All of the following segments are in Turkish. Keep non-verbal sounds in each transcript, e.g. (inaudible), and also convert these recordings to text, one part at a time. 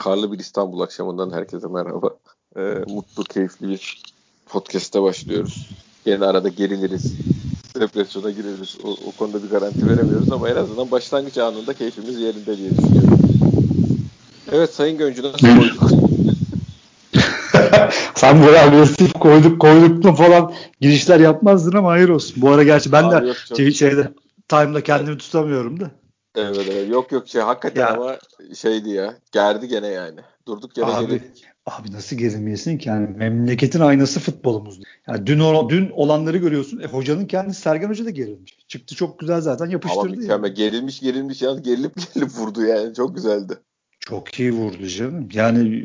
Karlı bir İstanbul akşamından herkese merhaba. Ee, mutlu, keyifli bir podcast'te başlıyoruz. Yine arada geriliriz. Depresyona gireriz. O, o konuda bir garanti veremiyoruz ama en azından başlangıç anında keyfimiz yerinde diye düşünüyorum. Evet Sayın Göncü nasıl koyduk? (laughs) Sen böyle agresif koyduk koyduk falan girişler yapmazdın ama hayır olsun. Bu ara gerçi ben Abi de yok, şey, şeyde time'da kendimi tutamıyorum da. Evet evet yok yok şey hakikaten ya. ama şeydi ya gerdi gene yani. Durduk yere abi, gerildik. Abi nasıl gerilmeyesin ki yani memleketin aynası futbolumuz. Yani dün dün olanları görüyorsun. E, hocanın kendisi Sergen Hoca da gerilmiş. Çıktı çok güzel zaten yapıştırdı. Ama yani. gerilmiş gerilmiş yalnız gerilip gerilip vurdu yani çok güzeldi. Çok iyi vurdu canım. Yani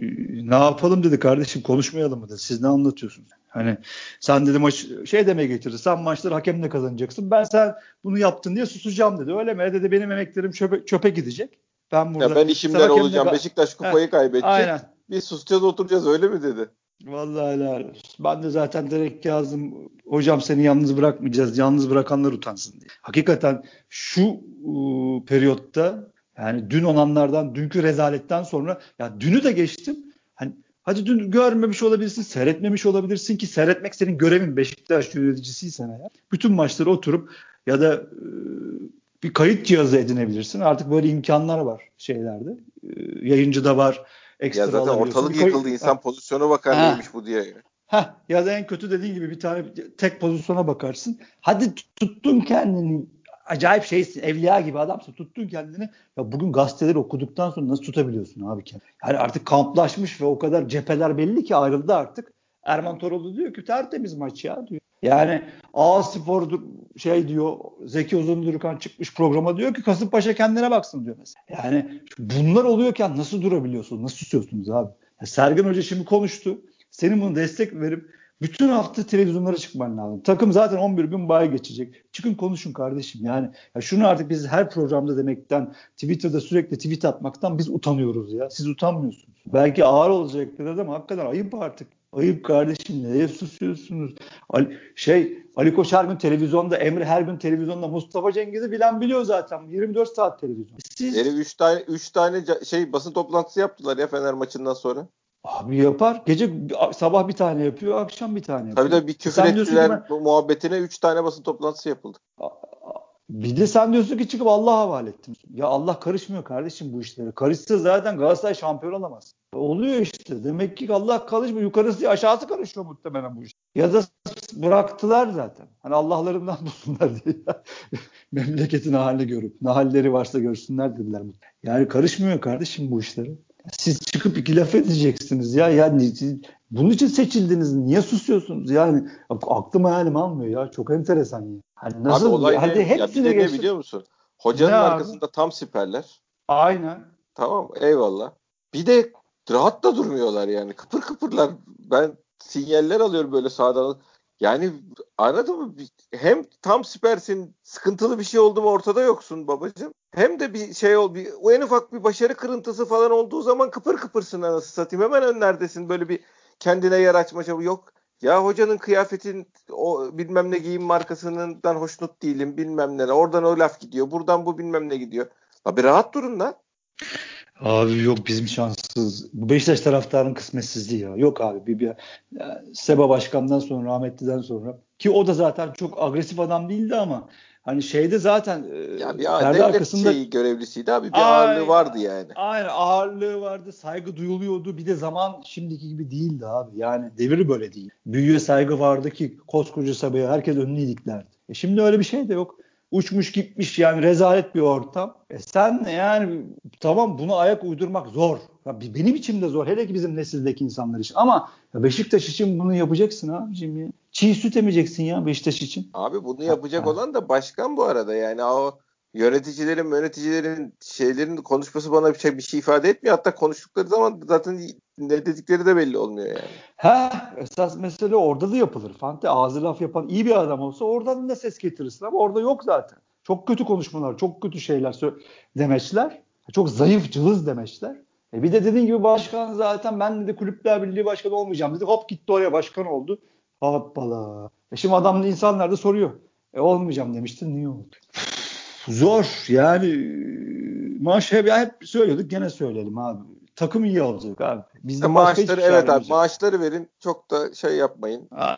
ne yapalım dedi kardeşim konuşmayalım mı dedi. Siz ne anlatıyorsunuz? Hani sen dedi maç şey demeye getirdi. Sen maçları hakemle kazanacaksın. Ben sen bunu yaptın diye susacağım dedi. Öyle mi? E dedi benim emeklerim çöpe, çöpe gidecek. Ben burada ya ben işimden olacağım. Beşiktaş kupayı kaybedecek. Aynen. Biz susacağız oturacağız öyle mi dedi? Vallahi helal Ben de zaten direkt yazdım. Hocam seni yalnız bırakmayacağız. Yalnız bırakanlar utansın diye. Hakikaten şu ıı, periyotta yani dün olanlardan, dünkü rezaletten sonra ya dünü de geçtim. Hani hadi dün görmemiş olabilirsin, seyretmemiş olabilirsin ki seyretmek senin görevin Beşiktaş yöneticisiysen eğer. Bütün maçları oturup ya da e, bir kayıt cihazı edinebilirsin. Artık böyle imkanlar var şeylerde. E, yayıncı da var. Ekstra ya zaten ortalık yıkıldı. İnsan ha. pozisyona bakar neymiş bu diye. Ha ya da en kötü dediğin gibi bir tane tek pozisyona bakarsın. Hadi tuttun kendini acayip şeysin, evliya gibi adamsın. Tuttun kendini. Ya bugün gazeteleri okuduktan sonra nasıl tutabiliyorsun abi kendini? Yani artık kamplaşmış ve o kadar cepheler belli ki ayrıldı artık. Erman Toroğlu diyor ki tertemiz maç ya diyor. Yani A Spor şey diyor Zeki Uzundurkan çıkmış programa diyor ki Kasımpaşa kendine baksın diyor mesela. Yani bunlar oluyorken nasıl durabiliyorsunuz? Nasıl susuyorsunuz abi? Ya Sergen Hoca şimdi konuştu. Senin bunu destek verip bütün hafta televizyonlara çıkman lazım. Takım zaten 11 gün bay geçecek. Çıkın konuşun kardeşim. Yani ya şunu artık biz her programda demekten, Twitter'da sürekli tweet atmaktan biz utanıyoruz ya. Siz utanmıyorsunuz. Belki ağır olacak dedi ama hakikaten ayıp artık. Ayıp kardeşim neye susuyorsunuz? Ali, şey Ali Koç her gün televizyonda, Emre her gün televizyonda, Mustafa Cengiz'i bilen biliyor zaten. 24 saat televizyon. Siz... Herif 3 tane 3 tane şey basın toplantısı yaptılar ya Fener maçından sonra. Abi yapar. Gece sabah bir tane yapıyor, akşam bir tane yapıyor. Tabii de bir küfür sen ettiler ben... bu muhabbetine 3 tane basın toplantısı yapıldı. Bir de sen diyorsun ki çıkıp Allah'a havale ettim. Ya Allah karışmıyor kardeşim bu işlere. Karışsa zaten Galatasaray şampiyon olamaz. Oluyor işte. Demek ki Allah karışmıyor. Yukarısı aşağısı karışıyor muhtemelen bu iş. Ya da bıraktılar zaten. Hani Allah'larından (laughs) bulsunlar diye. (laughs) Memleketin halini görüp. Ne halleri varsa görsünler dediler. Yani karışmıyor kardeşim bu işlere. Siz çıkıp iki laf edeceksiniz ya. Yani bunun için seçildiniz. Niye susuyorsunuz? Yani aklım hayalim almıyor ya. Çok enteresan ya. Hani nasıl? Abi olay Hadi ne? Hepsine ya bir de ne biliyor musun? Hocanın ne arkasında abi? tam siperler. Aynen. Tamam eyvallah. Bir de rahat da durmuyorlar yani. Kıpır kıpırlar. Ben sinyaller alıyorum böyle sağdan. Yani anladın mı? Hem tam süpersin, sıkıntılı bir şey oldu mu ortada yoksun babacığım. Hem de bir şey ol, bir en ufak bir başarı kırıntısı falan olduğu zaman kıpır kıpırsın anasını satayım. Hemen önlerdesin böyle bir kendine yer açma çabuk. Yok ya hocanın kıyafetin o bilmem ne giyim markasından hoşnut değilim bilmem ne. Oradan o laf gidiyor. Buradan bu bilmem ne gidiyor. Abi rahat durun lan. Abi yok bizim şanssız. Bu Beşiktaş taraftarının kısmetsizliği ya. Yok abi. Bir, bir, Seba Başkan'dan sonra, rahmetliden sonra ki o da zaten çok agresif adam değildi ama hani şeyde zaten e, ya bir perde arkasında şey görevlisiydi abi. Bir ay, ağırlığı vardı yani. Aynen ağırlığı vardı. Saygı duyuluyordu. Bir de zaman şimdiki gibi değildi abi. Yani devir böyle değil. Büyüye saygı vardı ki koskoca Seba'ya herkes önünü iliklerdi. E şimdi öyle bir şey de yok uçmuş gitmiş yani rezalet bir ortam. E sen yani tamam bunu ayak uydurmak zor. Ya benim için de zor. Hele ki bizim nesildeki insanlar için. Ama ya Beşiktaş için bunu yapacaksın abicim ya. Çiğ süt emeyeceksin ya Beşiktaş için. Abi bunu yapacak ha. olan da başkan bu arada. Yani o yöneticilerin yöneticilerin şeylerin konuşması bana bir şey, bir şey ifade etmiyor. Hatta konuştukları zaman zaten ne dedikleri de belli olmuyor yani. Ha esas mesele orada da yapılır. Fante ağzı laf yapan iyi bir adam olsa oradan da ses getirirsin ama orada yok zaten. Çok kötü konuşmalar, çok kötü şeyler demeçler. Çok zayıf cılız demeçler. E bir de dediğin gibi başkan zaten ben de kulüpler birliği başkanı olmayacağım dedi. Hop gitti oraya başkan oldu. Hoppala. E şimdi adam insanlar da soruyor. E olmayacağım demiştin niye oldu? Zor yani maaş hep, hep söylüyorduk gene söyleyelim abi. takım iyi olacak abi. Bizde maaşları şey evet abi maaşları verin çok da şey yapmayın. Aa,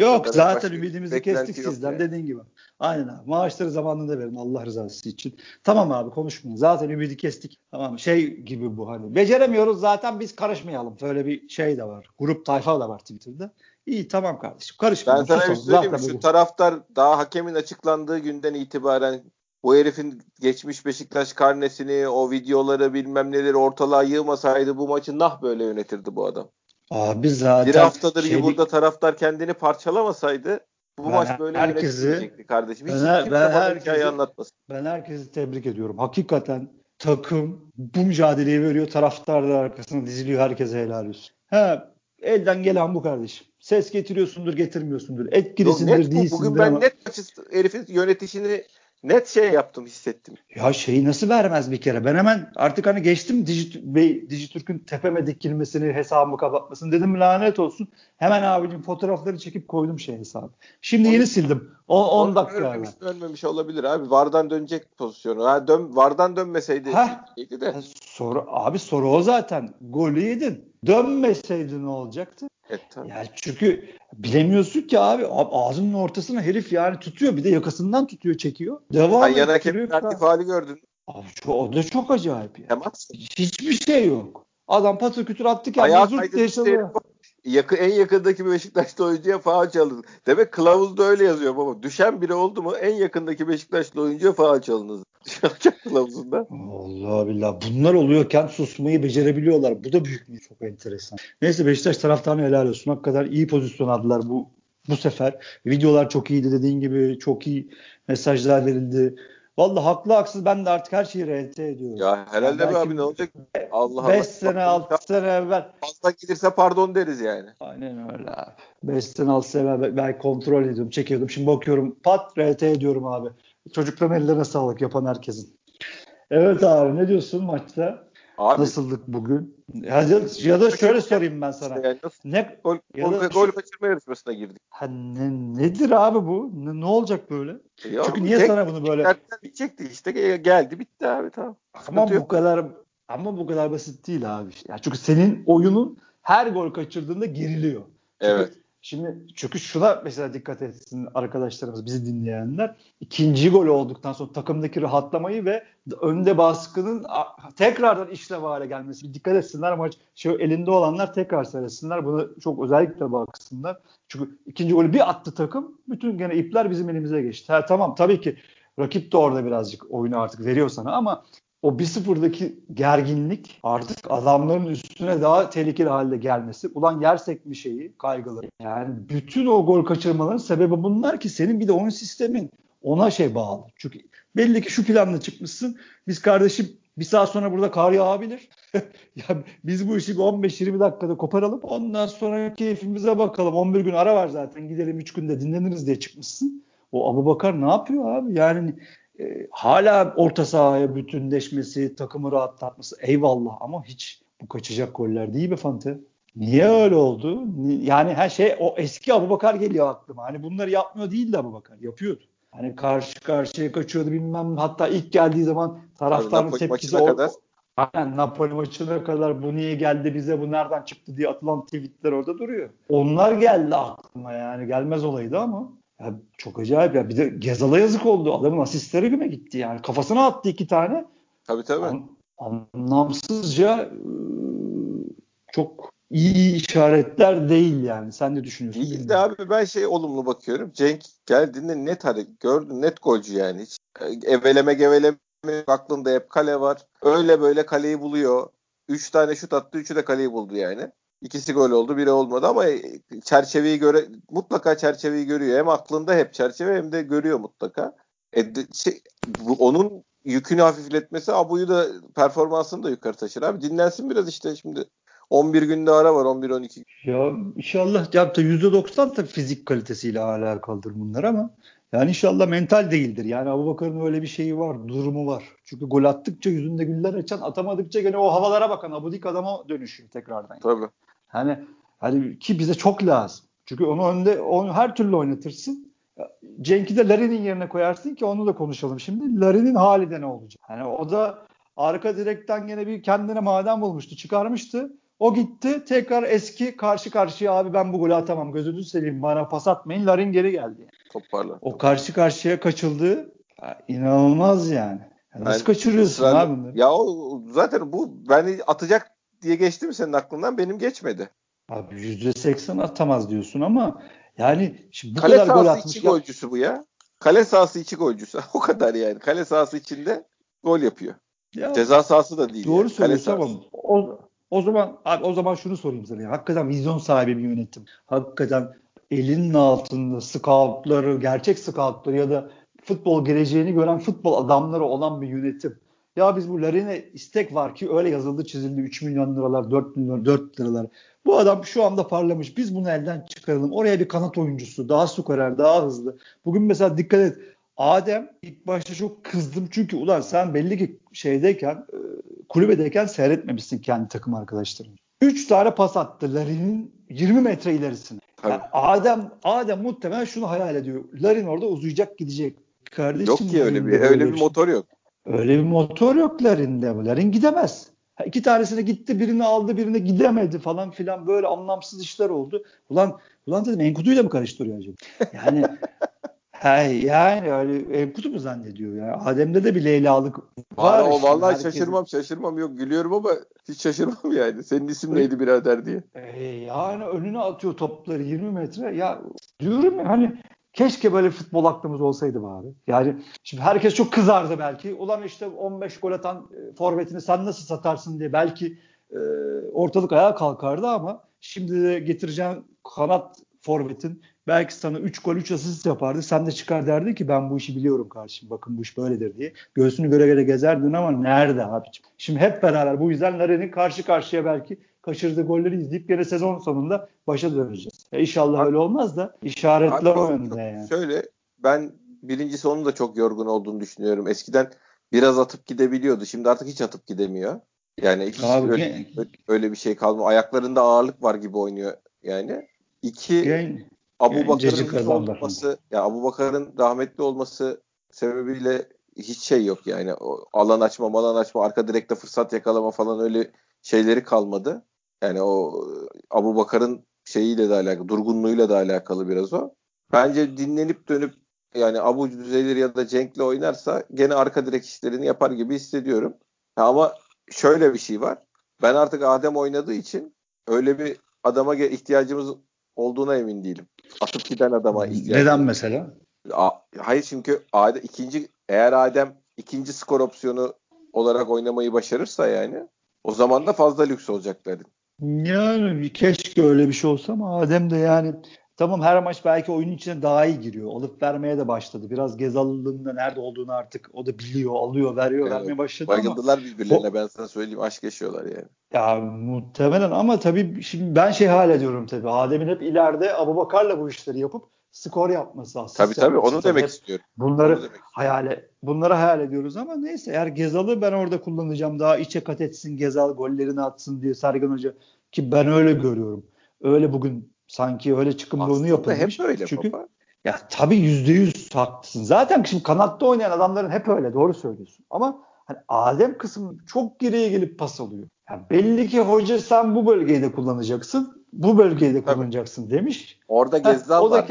yok zaten ümidimizi kestik sizden yani. dediğin gibi. Aynen abi. Maaşları zamanında verin Allah rızası için. Tamam abi konuşmayın. Zaten ümidi kestik. Tamam şey gibi bu hani. Beceremiyoruz zaten biz karışmayalım. Böyle bir şey de var. Grup tayfa da var Twitter'da. İyi tamam kardeşim karışmayalım. Ben sana bir şey söyleyeyim? Şu taraftar daha hakemin açıklandığı günden itibaren bu herifin geçmiş Beşiktaş karnesini, o videoları bilmem neleri ortalığa yığmasaydı bu maçı nah böyle yönetirdi bu adam. Abi zaten bir haftadır şeylik... burada taraftar kendini parçalamasaydı bu ben maç böyle herkesi, kardeşim. Hiç ben, ben herkesi, anlatmasın. Ben herkesi tebrik ediyorum. Hakikaten takım bu mücadeleyi veriyor. Taraftar da arkasına diziliyor. Herkese helal olsun. Ha, elden gelen bu kardeşim. Ses getiriyorsundur, getirmiyorsundur. Etkilisindir, Yok, net değilsindir. Bugün ben ama... net maçı herifin yönetişini net şey yaptım hissettim. Ya şeyi nasıl vermez bir kere? Ben hemen artık hani geçtim Dijitürk'ün tepeme dikilmesini, hesabımı kapatmasını dedim lanet olsun. Hemen abicim fotoğrafları çekip koydum şey hesabı. Şimdi yeni sildim. 10 dakika. Ölmemiş, ölmemiş olabilir abi. Vardan dönecek pozisyonu. Ha, dön, vardan dönmeseydi iyiydi de. Soru, abi soru o zaten. Golü yedin. Dönmeseydi ne olacaktı? Evet, tabii. Yani çünkü bilemiyorsun ki abi ağzının ortasına herif yani tutuyor bir de yakasından tutuyor çekiyor. Devam ediyor. Yan hakemin irtifali gördün. Abi şu, o da çok acayip ya. Temas. Hiçbir şey yok. Adam patır kütür attı kendini zurt diye yakın, en yakındaki Beşiktaşlı oyuncuya faal çalındı. Demek kılavuzda öyle yazıyor baba. Düşen biri oldu mu en yakındaki Beşiktaşlı oyuncuya faal çalındı. (laughs) kılavuzunda. Allah billah. Bunlar oluyorken susmayı becerebiliyorlar. Bu da büyük bir çok enteresan. Neyse Beşiktaş taraftarına helal olsun. Hakikaten iyi pozisyon aldılar bu bu sefer. Videolar çok iyiydi dediğin gibi. Çok iyi mesajlar verildi. Vallahi haklı haksız ben de artık her şeyi RT ediyorum. Ya herhalde yani abi ne olacak? Allah 5 sene 6 sene evvel. Fazla gelirse pardon deriz yani. Aynen öyle abi. 5 sene 6 sene evvel ben kontrol ediyordum çekiyordum. Şimdi bakıyorum pat RT ediyorum abi. Çocukların ellerine sağlık yapan herkesin. Evet abi ne diyorsun maçta? Abi, Nasıldık bugün? Ya, ya da şöyle sorayım ben sana. Yani ne gol, gol, da, gol kaçırma yarışmasına girdik. Ha, ne, nedir abi bu? Ne, ne olacak böyle? Ya, Çünkü niye tek, sana bunu böyle bitecekti işte geldi bitti abi tamam. Ama bu kadar ama bu kadar basit değil abi. Ya çünkü senin oyunun her gol kaçırdığında geriliyor. Çünkü evet. Şimdi çünkü şuna mesela dikkat etsin arkadaşlarımız bizi dinleyenler. ikinci gol olduktan sonra takımdaki rahatlamayı ve önde baskının tekrardan işlev hale gelmesi. Dikkat etsinler maç şey elinde olanlar tekrar seyretsinler. Buna çok özellikle baksınlar. Çünkü ikinci golü bir attı takım. Bütün gene ipler bizim elimize geçti. Ha, tamam tabii ki rakip de orada birazcık oyunu artık veriyor sana ama o 1-0'daki gerginlik artık adamların üstüne daha tehlikeli halde gelmesi. Ulan yersek bir şeyi kaygılı. Yani bütün o gol kaçırmaların sebebi bunlar ki senin bir de oyun sistemin ona şey bağlı. Çünkü belli ki şu planla çıkmışsın. Biz kardeşim bir saat sonra burada kar yağabilir. (laughs) ya biz bu işi bir 15-20 dakikada koparalım. Ondan sonra keyfimize bakalım. 11 gün ara var zaten. Gidelim 3 günde dinleniriz diye çıkmışsın. O Abu Bakar ne yapıyor abi? Yani e, hala orta sahaya bütünleşmesi, takımı rahatlatması eyvallah ama hiç bu kaçacak goller değil mi Fante? Niye öyle oldu? Yani her şey o eski Abubakar geliyor aklıma. Hani bunları yapmıyor değil de Abubakar. Yapıyordu. Hani karşı karşıya kaçıyordu bilmem. Hatta ilk geldiği zaman taraftarın Napoli tepkisi o, kadar. Aynen Napoli maçına kadar bu niye geldi bize bu nereden çıktı diye atılan tweetler orada duruyor. Onlar geldi aklıma yani gelmez olaydı ama ya çok acayip ya. Bir de Gezal'a yazık oldu. Adamın asistleri güme gitti yani. Kafasına attı iki tane. Tabii tabii. An, anlamsızca ıı, çok iyi işaretler değil yani. Sen ne düşünüyorsun? Değil de abi ben şey olumlu bakıyorum. Cenk geldiğinde net hareket gördün net golcü yani. Hiç eveleme geveleme aklında hep kale var. Öyle böyle kaleyi buluyor. Üç tane şut attı. Üçü de kaleyi buldu yani. İkisi gol oldu, biri olmadı ama çerçeveyi göre mutlaka çerçeveyi görüyor. Hem aklında hep çerçeve hem de görüyor mutlaka. E, şey, bu, onun yükünü hafifletmesi Abu'yu da performansını da yukarı taşır abi. Dinlensin biraz işte şimdi 11 günde ara var 11-12. Ya inşallah ya da %90 da fizik kalitesiyle alakalıdır bunlar ama yani inşallah mental değildir. Yani Abubakar'ın öyle bir şeyi var, durumu var. Çünkü gol attıkça yüzünde güller açan, atamadıkça gene o havalara bakan abudik adama dönüşüyor tekrardan. Yani. Tabii. Hani hani ki bize çok lazım. Çünkü onu önde onu her türlü oynatırsın. Cenk'i de Larin'in yerine koyarsın ki onu da konuşalım şimdi. Larin'in hali de ne olacak? Hani o da arka direkten gene bir kendine maden bulmuştu. Çıkarmıştı. O gitti. Tekrar eski karşı karşıya abi ben bu golü atamam. Gözünüzü seveyim bana pas atmayın. Larin geri geldi. Toparla. O karşı karşıya kaçıldı. Ya, inanılmaz yani. Ya nasıl Ben kaçırıyorsun abi bunları? Ya o zaten bu beni atacak diye geçti mi senin aklından? Benim geçmedi. Abi %80 atamaz diyorsun ama yani şimdi bu Kale kadar gol atmış. içi golcüsü bu ya. Kale sahası içi golcüsü. (laughs) o kadar yani. Kale sahası içinde gol yapıyor. Ya, Ceza sahası da değil. doğru yani. Kale söylüyorsun ama o, o zaman abi o zaman şunu sorayım sana. ya. Hakikaten vizyon sahibi bir yönetim. Hakikaten elinin altında scoutları, gerçek scoutları ya da futbol geleceğini gören futbol adamları olan bir yönetim. Ya biz bu Larin'e istek var ki öyle yazıldı çizildi 3 milyon liralar 4 milyon 4 liralar. Bu adam şu anda parlamış. Biz bunu elden çıkaralım. Oraya bir kanat oyuncusu daha skorer daha hızlı. Bugün mesela dikkat et. Adem ilk başta çok kızdım çünkü ulan sen belli ki şeydeyken e, kulübedeyken seyretmemişsin kendi takım arkadaşlarını. 3 tane pas attı Larin'in 20 metre ilerisine. Yani Adem Adem muhtemelen şunu hayal ediyor. Larin orada uzayacak gidecek. Kardeşim Yok ki öyle bir öyle bir şey- motor yok. Öyle bir motor yok Larin'de. Larin gidemez. Ha, iki tanesine gitti birini aldı birine gidemedi falan filan böyle anlamsız işler oldu. Ulan ulan dedim Enkudu'yla mı karıştırıyor acaba? Yani (laughs) Hey, yani öyle Enkudu mu zannediyor ya? Adem'de de bir Leyla'lık var. Var, o işte. vallahi Herkesin- şaşırmam şaşırmam yok gülüyorum ama hiç şaşırmam yani. Senin isim neydi birader diye. E, yani önüne atıyor topları 20 metre. Ya diyorum ya hani keşke böyle futbol aklımız olsaydı abi. Yani şimdi herkes çok kızardı belki. Ulan işte 15 gol atan e, forvetini sen nasıl satarsın diye belki e, ortalık ayağa kalkardı ama şimdi de getireceğin kanat forvetin belki sana 3 gol 3 asist yapardı. Sen de çıkar derdin ki ben bu işi biliyorum kardeşim. Bakın bu iş böyledir diye. Göğsünü göre göre gezerdin ama nerede abiciğim? Şimdi hep beraber bu yüzden Larin'in karşı karşıya belki kaçırdığı golleri izleyip gene sezon sonunda başa döneceğiz. E inşallah Abi- öyle olmaz da işaretler o yönde yani. Şöyle ben birincisi onun da çok yorgun olduğunu düşünüyorum. Eskiden biraz atıp gidebiliyordu. Şimdi artık hiç atıp gidemiyor. Yani hiç Abi, öyle, gen- öyle bir şey kalmıyor. Ayaklarında ağırlık var gibi oynuyor yani. İki Gen- Abu Bakar'ın olması, ya Abu Bakar'ın rahmetli olması sebebiyle hiç şey yok yani. O alan açma, alan açma, arka direkte fırsat yakalama falan öyle şeyleri kalmadı. Yani o Abu Bakar'ın şeyiyle de alakalı, durgunluğuyla da alakalı biraz o. Bence dinlenip dönüp yani Abu Düzelir ya da Cenk'le oynarsa gene arka direk işlerini yapar gibi hissediyorum. Ha, ama şöyle bir şey var. Ben artık Adem oynadığı için öyle bir adama ihtiyacımız olduğuna emin değilim. Atıp giden adama ihtiyacımız. Neden mesela? A- Hayır çünkü Adem, ikinci eğer Adem ikinci skor opsiyonu olarak oynamayı başarırsa yani o zaman da fazla lüks olacaklar. Yani keşke öyle bir şey olsa ama Adem de yani tamam her maç belki oyunun içine daha iyi giriyor. Alıp vermeye de başladı. Biraz Gezal'ın da nerede olduğunu artık o da biliyor, alıyor, veriyor, Evet. vermeye başladı ama Bayıldılar birbirlerine ben sana söyleyeyim aşk yaşıyorlar yani. Ya muhtemelen ama tabii şimdi ben şey hayal ediyorum tabii. Adem'in hep ileride Abubakar'la bu işleri yapıp skor yapması asist Tabii tabii onu demek Hep istiyorum. Bunları Onu demek hayal bunları hayal ediyoruz ama neyse eğer Gezal'ı ben orada kullanacağım daha içe kat etsin Gezal gollerini atsın diye Sergen Hoca ki ben öyle görüyorum. Öyle bugün sanki öyle çıkım oyunu Aslında yapılmış. hep öyle Çünkü baba. ya tabii yüzde yüz haklısın. Zaten şimdi kanatta oynayan adamların hep öyle doğru söylüyorsun. Ama hani Adem kısmı çok geriye gelip pas alıyor. Yani belli ki hoca sen bu bölgeyi de kullanacaksın. Bu bölgeyi de Tabii. kullanacaksın demiş. Orada Gezdal var.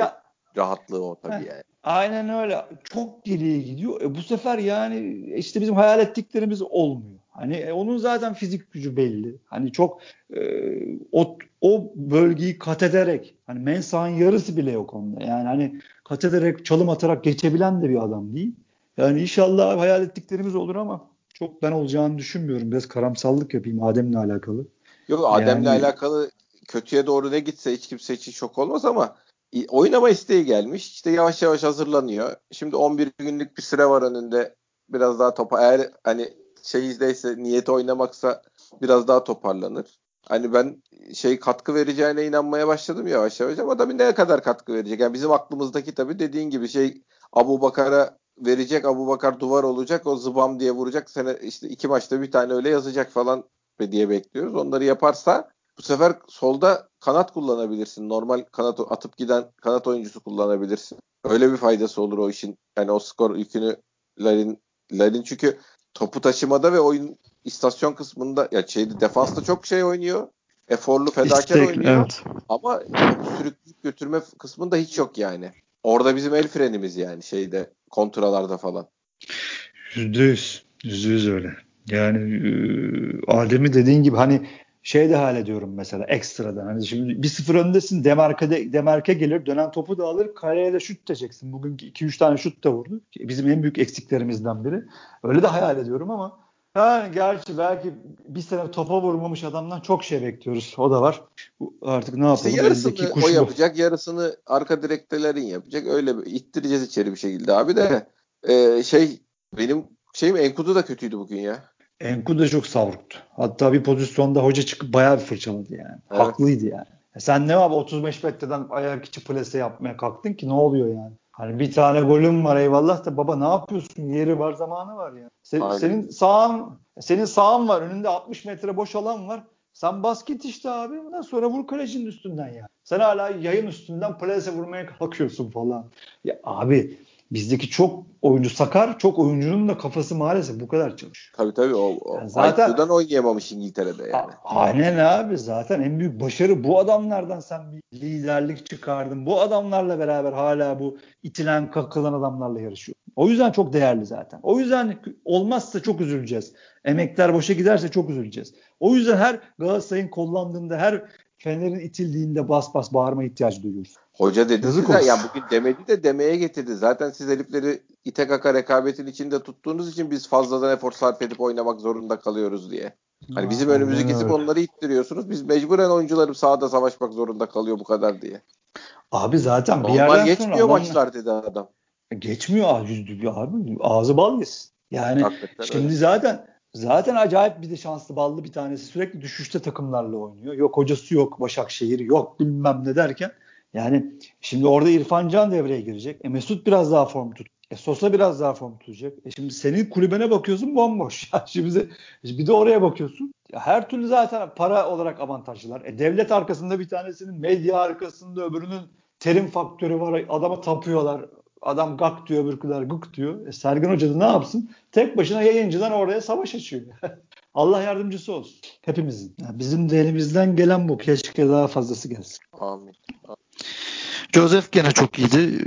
Rahatlığı o tabii Heh. yani. Aynen öyle. Çok geriye gidiyor. E bu sefer yani işte bizim hayal ettiklerimiz olmuyor. Hani e, onun zaten fizik gücü belli. Hani çok e, o, o bölgeyi kat ederek hani Mensah'ın yarısı bile yok onda. Yani hani kat ederek çalım atarak geçebilen de bir adam değil. Yani inşallah hayal ettiklerimiz olur ama çok ben olacağını düşünmüyorum. Biraz karamsallık yapayım Adem'le alakalı. Yok Adem'le Yani- alakalı kötüye doğru ne gitse hiç kimse için şok olmaz ama oynama isteği gelmiş. İşte yavaş yavaş hazırlanıyor. Şimdi 11 günlük bir süre var önünde. Biraz daha topa eğer hani şey izdeyse niyeti oynamaksa biraz daha toparlanır. Hani ben şey katkı vereceğine inanmaya başladım yavaş yavaş ama tabii ne kadar katkı verecek? Yani bizim aklımızdaki tabii dediğin gibi şey Abu Bakar'a verecek. Abu Bakar duvar olacak. O zıbam diye vuracak. Sene işte iki maçta bir tane öyle yazacak falan diye bekliyoruz. Onları yaparsa bu sefer solda kanat kullanabilirsin. Normal kanat atıp giden kanat oyuncusu kullanabilirsin. Öyle bir faydası olur o işin. Yani o skor yükünü Larin Larin çünkü topu taşımada ve oyun istasyon kısmında ya şeyde defansta çok şey oynuyor. Eforlu fedakar İstek, oynuyor. evet. Ama sürükleyip götürme kısmında hiç yok yani. Orada bizim el frenimiz yani şeyde kontralarda falan. Yüzde yüz. Yüzde yüz öyle. Yani e, Adem'i dediğin gibi hani şey de hallediyorum mesela ekstradan. Hani şimdi bir sıfır öndesin demarke, demarke gelir dönen topu da alır kaleye de şut diyeceksin. Bugünkü 2-3 tane şut da vurdu. Bizim en büyük eksiklerimizden biri. Öyle de hayal ediyorum ama yani gerçi belki bir sene topa vurmamış adamdan çok şey bekliyoruz. O da var. Artık ne yapalım? İşte yarısını o yapacak, yarısını arka direktelerin yapacak. Öyle ittireceğiz içeri bir şekilde abi de e, şey benim şeyim Enkudu da kötüydü bugün ya. Enkudu da çok savruktu. Hatta bir pozisyonda hoca çıkıp bayağı bir fırçaladı yani. Evet. Haklıydı yani. E sen ne abi 35 metreden ayak içi plase yapmaya kalktın ki ne oluyor yani? Hani bir tane golüm var eyvallah da baba ne yapıyorsun? Yeri var, zamanı var ya. Sen, senin sağın senin sağın var, önünde 60 metre boş alan var. Sen basket işte abi. Ondan sonra vur kalecinin üstünden ya. Sen hala yayın üstünden plase vurmaya kalkıyorsun falan. Ya abi bizdeki çok oyuncu sakar, çok oyuncunun da kafası maalesef bu kadar çalışıyor. Tabii tabii o, o yani zaten IQ'dan oynayamamış İngiltere'de yani. Aynen abi zaten en büyük başarı bu adamlardan sen bir liderlik çıkardın. Bu adamlarla beraber hala bu itilen kakılan adamlarla yarışıyor. O yüzden çok değerli zaten. O yüzden olmazsa çok üzüleceğiz. Emekler boşa giderse çok üzüleceğiz. O yüzden her Galatasaray'ın kollandığında, her Fener'in itildiğinde bas bas bağırma ihtiyacı duyuyoruz. Hoca dedi Yazık size, yani bugün demedi de demeye getirdi. Zaten siz herifleri ite kaka rekabetin içinde tuttuğunuz için biz fazladan efor sarf edip oynamak zorunda kalıyoruz diye. Hani bizim Aa, önümüzü kesip öyle. onları ittiriyorsunuz. Biz mecburen oyuncularım sahada savaşmak zorunda kalıyor bu kadar diye. Abi zaten bir Normal yerden geçmiyor sonra maçlar dedi adam. Geçmiyor abi. Ağzı bal yesin. Yani Hakikaten şimdi öyle. zaten Zaten acayip bir de şanslı ballı bir tanesi. Sürekli düşüşte takımlarla oynuyor. Yok hocası yok Başakşehir yok bilmem ne derken. Yani şimdi orada İrfan Can devreye girecek. E Mesut biraz daha form tut. E Sosa biraz daha form tutacak. E şimdi senin kulübene bakıyorsun bomboş. (laughs) Şimdi bir de oraya bakıyorsun. Her türlü zaten para olarak avantajlılar. E devlet arkasında bir tanesinin, medya arkasında öbürünün terim faktörü var. Adama tapıyorlar. Adam gak diyor, öbürküler gık diyor. E Sergen Hoca da ne yapsın? Tek başına yayıncıdan oraya savaş açıyor. (laughs) Allah yardımcısı olsun. Hepimizin. Yani bizim de elimizden gelen bu. Keşke daha fazlası gelsin. Amin. Joseph gene çok iyiydi.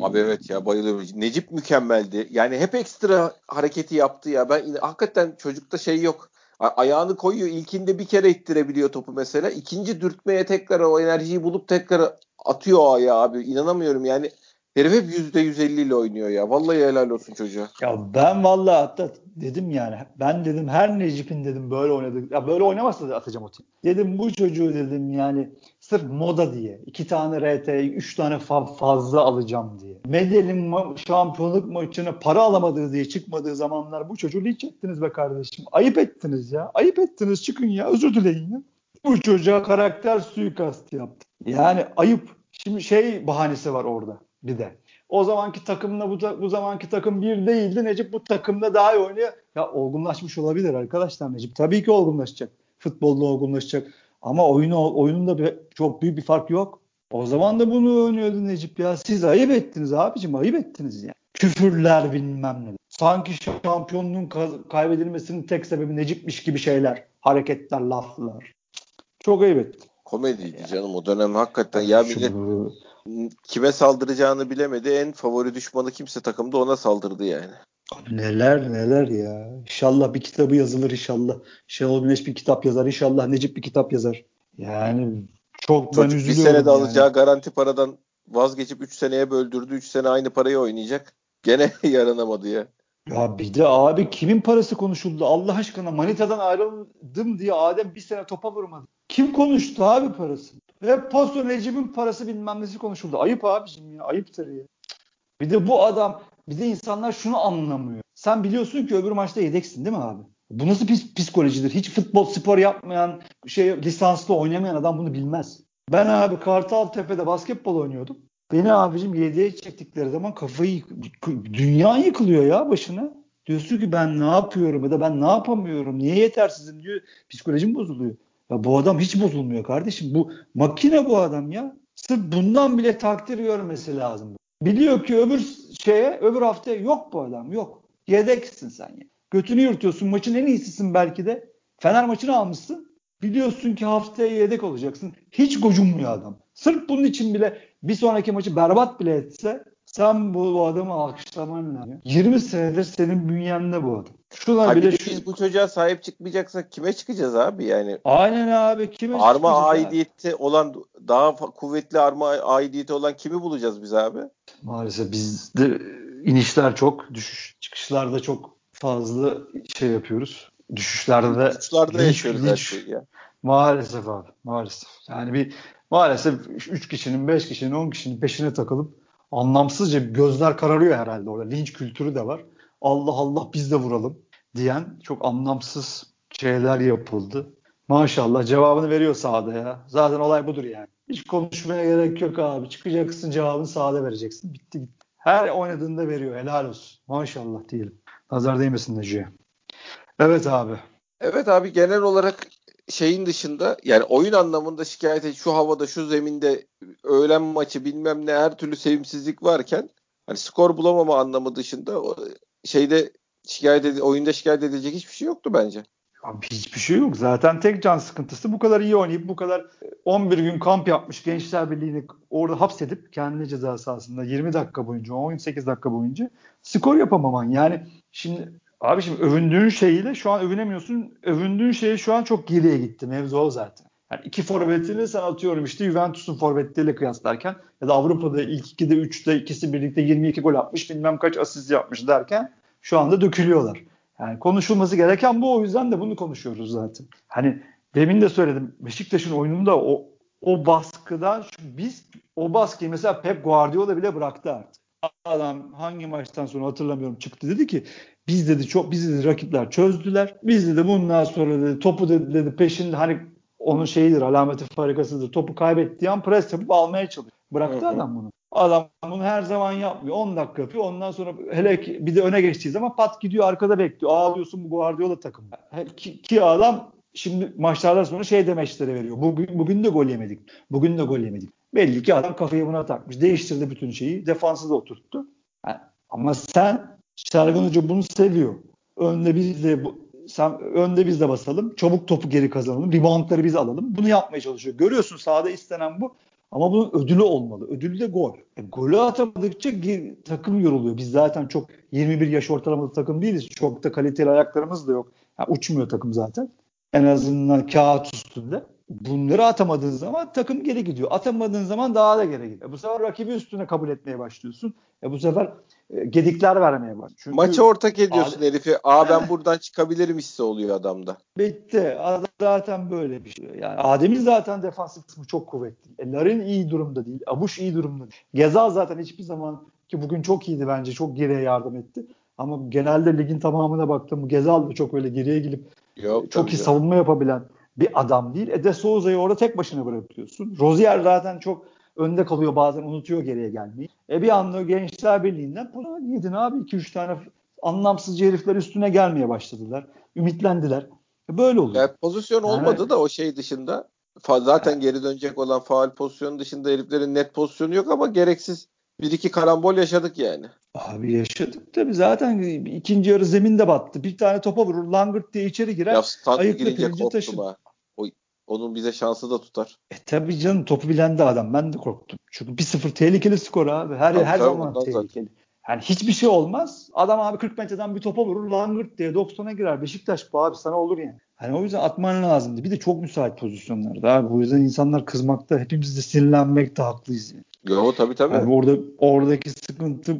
Abi evet ya bayılıyorum. Necip mükemmeldi. Yani hep ekstra hareketi yaptı ya. Ben hakikaten çocukta şey yok. Ayağını koyuyor. İlkinde bir kere ittirebiliyor topu mesela. İkinci dürtmeye tekrar o enerjiyi bulup tekrar atıyor o ayağı abi. İnanamıyorum yani Herif hep %150 ile oynuyor ya. Vallahi helal olsun çocuğa. Ya ben vallahi hatta dedim yani ben dedim her Necip'in dedim böyle oynadı. Ya böyle oynamazsa da atacağım o tim. Dedim bu çocuğu dedim yani sırf moda diye. iki tane RT, üç tane fa- fazla alacağım diye. Medel'in ma- şampiyonluk maçına para alamadığı diye çıkmadığı zamanlar bu çocuğu linç ettiniz be kardeşim. Ayıp ettiniz ya. Ayıp ettiniz çıkın ya özür dileyin ya. Bu çocuğa karakter suikastı yaptı. Yani ayıp. Şimdi şey bahanesi var orada bir de. O zamanki takımla bu, bu zamanki takım bir değildi. Necip bu takımda daha iyi oynuyor. Ya olgunlaşmış olabilir arkadaşlar Necip. Tabii ki olgunlaşacak. Futbolda olgunlaşacak. Ama oyunu, oyununda bir, çok büyük bir fark yok. O zaman da bunu oynuyordu Necip ya. Siz ayıp ettiniz abicim ayıp ettiniz ya. Küfürler bilmem ne. Sanki şampiyonluğun kaybedilmesinin tek sebebi Necip'miş gibi şeyler. Hareketler, laflar. Çok ayıp ettim. Komediydi canım o dönem hakikaten. Ya millet kime saldıracağını bilemedi. En favori düşmanı kimse takımda ona saldırdı yani. Neler neler ya. İnşallah bir kitabı yazılır inşallah. Şenol Güneş bir kitap yazar inşallah. Necip bir kitap yazar. Yani çok Çocuk ben üzülüyorum. Bir senede yani. alacağı garanti paradan vazgeçip 3 seneye böldürdü. 3 sene aynı parayı oynayacak. Gene (laughs) yaranamadı ya. Ya bir de abi kimin parası konuşuldu? Allah aşkına Manita'dan ayrıldım diye Adem bir sene topa vurmadı. Kim konuştu abi parası? Ve Paso Necip'in parası bilmem nesi konuşuldu. Ayıp abicim ya. Ayıptır ya. Bir de bu adam bir de insanlar şunu anlamıyor. Sen biliyorsun ki öbür maçta yedeksin değil mi abi? Bu nasıl pis, psikolojidir? Hiç futbol spor yapmayan, şey lisanslı oynamayan adam bunu bilmez. Ben abi Kartal Tepe'de basketbol oynuyordum. Beni abicim yedeğe çektikleri zaman kafayı dünya yıkılıyor ya başına. Diyorsun ki ben ne yapıyorum ya da ben ne yapamıyorum? Niye yetersizim diyor. Psikolojim bozuluyor. Ya bu adam hiç bozulmuyor kardeşim. Bu makine bu adam ya. Sırf bundan bile takdir görmesi lazım. Biliyor ki öbür şeye, öbür haftaya yok bu adam. Yok. Yedeksin sen ya. Götünü yırtıyorsun. Maçın en iyisisin belki de. Fener maçını almışsın. Biliyorsun ki haftaya yedek olacaksın. Hiç gocunmuyor adam. Sırf bunun için bile bir sonraki maçı berbat bile etse sen bu, bu adamı alkışlaman lazım. 20 senedir senin bünyende bu adam. Şuna bile şu... biz bu çocuğa sahip çıkmayacaksak kime çıkacağız abi yani? Aynen abi kime Arma aidiyeti abi? olan daha kuvvetli arma aidiyeti olan kimi bulacağız biz abi? Maalesef bizde inişler çok, düşüş çıkışlarda çok fazla şey yapıyoruz. Düşüşlerde de Uçlarda yaşıyoruz her şeyi ya. Maalesef abi. Maalesef. Yani bir maalesef 3 kişinin, 5 kişinin, 10 kişinin peşine takılıp anlamsızca gözler kararıyor herhalde orada. Linç kültürü de var. Allah Allah biz de vuralım diyen çok anlamsız şeyler yapıldı. Maşallah cevabını veriyor sahada ya. Zaten olay budur yani. Hiç konuşmaya gerek yok abi. Çıkacaksın cevabını sahada vereceksin. Bitti gitti. Her oynadığında veriyor. Helal olsun. Maşallah diyelim. Nazar değmesin Necip'e. Evet abi. Evet abi genel olarak şeyin dışında yani oyun anlamında şikayet et şu havada şu zeminde öğlen maçı bilmem ne her türlü sevimsizlik varken hani skor bulamama anlamı dışında o şeyde şikayet ed- oyunda şikayet edecek hiçbir şey yoktu bence. Abi hiçbir şey yok. Zaten tek can sıkıntısı bu kadar iyi oynayıp bu kadar 11 gün kamp yapmış Gençler Birliği'ni orada hapsedip kendi ceza sahasında 20 dakika boyunca 18 dakika boyunca skor yapamaman. Yani şimdi Abi şimdi övündüğün şeyiyle şu an övünemiyorsun. Övündüğün şey şu an çok geriye gitti. Mevzu o zaten. Yani iki forvetini sen atıyorum işte Juventus'un forvetleriyle kıyaslarken ya da Avrupa'da ilk ikide üçte ikisi birlikte 22 gol atmış bilmem kaç asist yapmış derken şu anda dökülüyorlar. Yani konuşulması gereken bu o yüzden de bunu konuşuyoruz zaten. Hani demin de söyledim Beşiktaş'ın oyununda o o baskıdan biz o baskıyı mesela Pep Guardiola bile bıraktı artık. Adam hangi maçtan sonra hatırlamıyorum çıktı dedi ki biz dedi çok biz dedi rakipler çözdüler. Biz dedi bundan sonra dedi topu dedi, dedi peşinde hani onun şeyidir alameti farikasıdır. Topu kaybettiği an pres yapıp almaya çalışıyor. Bıraktı Hı-hı. adam bunu. Adam bunu her zaman yapmıyor. 10 dakika yapıyor. Ondan sonra hele ki bir de öne geçtiği zaman pat gidiyor arkada bekliyor. Ağlıyorsun bu Guardiola takım. Ki, ki adam şimdi maçlardan sonra şey demeçleri veriyor. Bugün, bugün de gol yemedik. Bugün de gol yemedik. Belli ki adam kafayı buna takmış. Değiştirdi bütün şeyi. Defansı da oturttu. Yani, ama sen Sergen Hoca bunu seviyor. Önde biz de sen, önde biz de basalım. Çabuk topu geri kazanalım. Reboundları biz alalım. Bunu yapmaya çalışıyor. Görüyorsun sahada istenen bu. Ama bunun ödülü olmalı. Ödülü de gol. E, golü atamadıkça takım yoruluyor. Biz zaten çok 21 yaş ortalamalı takım değiliz. Çok da kaliteli ayaklarımız da yok. Yani uçmuyor takım zaten. En azından kağıt üstünde. Bunları atamadığın zaman takım geri gidiyor. Atamadığın zaman daha da geri gidiyor. E, bu sefer rakibi üstüne kabul etmeye başlıyorsun. E bu sefer e, gedikler vermeye başlıyor. Çünkü Maça ortak ediyorsun abi, herifi. Aa ben buradan çıkabilirim hissi oluyor adamda. Bitti. Adam zaten böyle bir şey. Yani Adem'in zaten defansif kısmı çok kuvvetli. E, Larin iyi durumda değil. Abuş iyi durumda değil. Gezal zaten hiçbir zaman ki bugün çok iyiydi bence. Çok geriye yardım etti. Ama genelde ligin tamamına baktım. Gezal da çok öyle geriye gelip Yok, çok iyi ya. savunma yapabilen bir adam değil. E de Souza'yı orada tek başına bırakıyorsun. Rozier zaten çok önde kalıyor bazen unutuyor geriye gelmeyi. E bir anda Gençler Birliği'nden yedin abi 2-3 tane anlamsız herifler üstüne gelmeye başladılar. Ümitlendiler. E böyle oluyor. Yani pozisyon yani, olmadı da o şey dışında zaten yani, geri dönecek olan faal pozisyonu dışında heriflerin net pozisyonu yok ama gereksiz bir iki karambol yaşadık yani. Abi yaşadık tabii zaten ikinci yarı zeminde battı. Bir tane topa vurur langırt diye içeri girer. Ya ayıkla pirinci taşır. Ha. Onun bize şansı da tutar. E tabii canım topu bilen de adam. Ben de korktum. Çünkü 1-0 tehlikeli skor abi. Her tabii, her tabii, zaman tehlikeli. Zaten. Yani hiçbir şey olmaz. Adam abi 40 metreden bir topa vurur. Langırt diye 90'a girer. Beşiktaş bu abi sana olur yani. Hani o yüzden atman lazımdı. Bir de çok müsait pozisyonlarda abi. O yüzden insanlar kızmakta. Hepimiz de sinirlenmekte haklıyız yani. Yo tabii tabii. Yani orada oradaki sıkıntı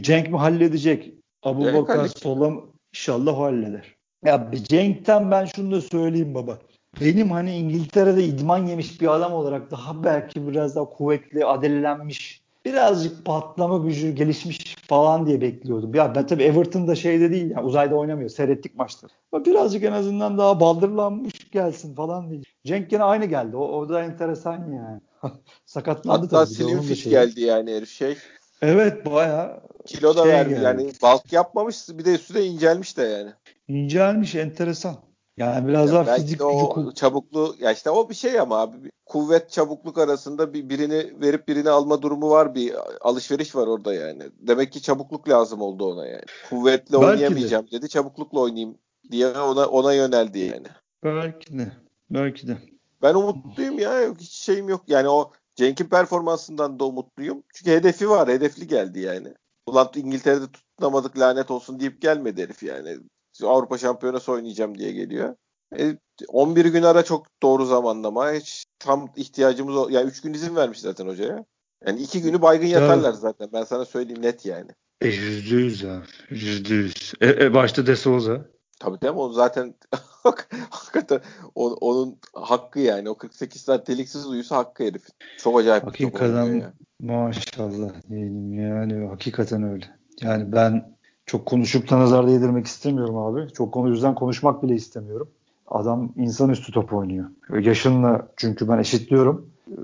Cenk mi halledecek? Abu Bakar sola inşallah halleder. Ya Cenk'ten ben şunu da söyleyeyim baba benim hani İngiltere'de idman yemiş bir adam olarak daha belki biraz daha kuvvetli, adellenmiş, birazcık patlama gücü gelişmiş falan diye bekliyordum. Ya ben tabii Everton'da şeyde değil yani uzayda oynamıyor. Seyrettik maçları. Ama birazcık en azından daha baldırlanmış gelsin falan diye. Cenk gene aynı geldi. O, o da enteresan yani. (laughs) Sakatlandı Hatta tabii. Hatta Slim geldi yani herif şey. Evet baya kilo da şey verdi geldi. yani balk yapmamış bir de üstüne incelmiş de yani. İncelmiş enteresan. Yani biraz daha fizik gücü o kul- çabukluğu ya işte o bir şey ama abi kuvvet çabukluk arasında bir birini verip birini alma durumu var bir alışveriş var orada yani. Demek ki çabukluk lazım oldu ona yani. Kuvvetle Belki de. oynayamayacağım dedi. Çabuklukla oynayayım diye ona ona yöneldi yani. Belki de. Belki de. Ben umutluyum ya. Yok, hiç şeyim yok. Yani o Cenk'in performansından da umutluyum. Çünkü hedefi var. Hedefli geldi yani. Ulan İngiltere'de tutunamadık lanet olsun deyip gelmedi herif yani. Avrupa Şampiyonası oynayacağım diye geliyor. E, 11 gün ara çok doğru zamanlama. Hiç tam ihtiyacımız o. Yani 3 gün izin vermiş zaten hocaya. Yani 2 günü baygın yatarlar zaten. Ben sana söyleyeyim net yani. E yüzde yüz abi. Yüzde yüz. E, e, başta De Souza. Tabii değil mi? O zaten (laughs) hakikaten o- onun hakkı yani. O 48 saat deliksiz uyusu hakkı herif. Çok acayip Hakikaten ya. maşallah diyelim yani hakikaten öyle. Yani ben çok konuşup da nazar değdirmek istemiyorum abi. Çok konu yüzden konuşmak bile istemiyorum. Adam insanüstü top oynuyor. Yaşınla çünkü ben eşitliyorum. Ee,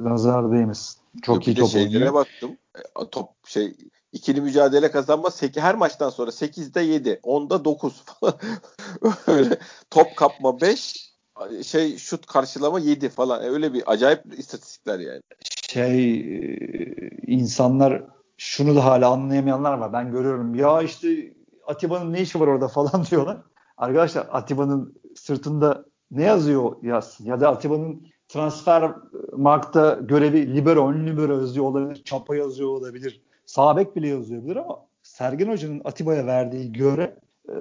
nazar değmesin. Çok Yok, iyi top oynuyor. baktım. E, Top şey ikili mücadele kazanma seki, her maçtan sonra 8'de 7, 10'da 9 falan. Öyle top kapma 5, şey şut karşılama 7 falan. E, Öyle bir acayip istatistikler yani. Şey e, insanlar şunu da hala anlayamayanlar var. Ben görüyorum. Ya işte Atiba'nın ne işi var orada falan (laughs) diyorlar. Arkadaşlar Atiba'nın sırtında ne yazıyor yazsın? Ya da Atiba'nın transfer markta görevi libero, ön libero yazıyor olabilir. Çapa yazıyor olabilir. Sağ bek bile yazıyor olabilir ama Sergen Hoca'nın Atiba'ya verdiği göre e,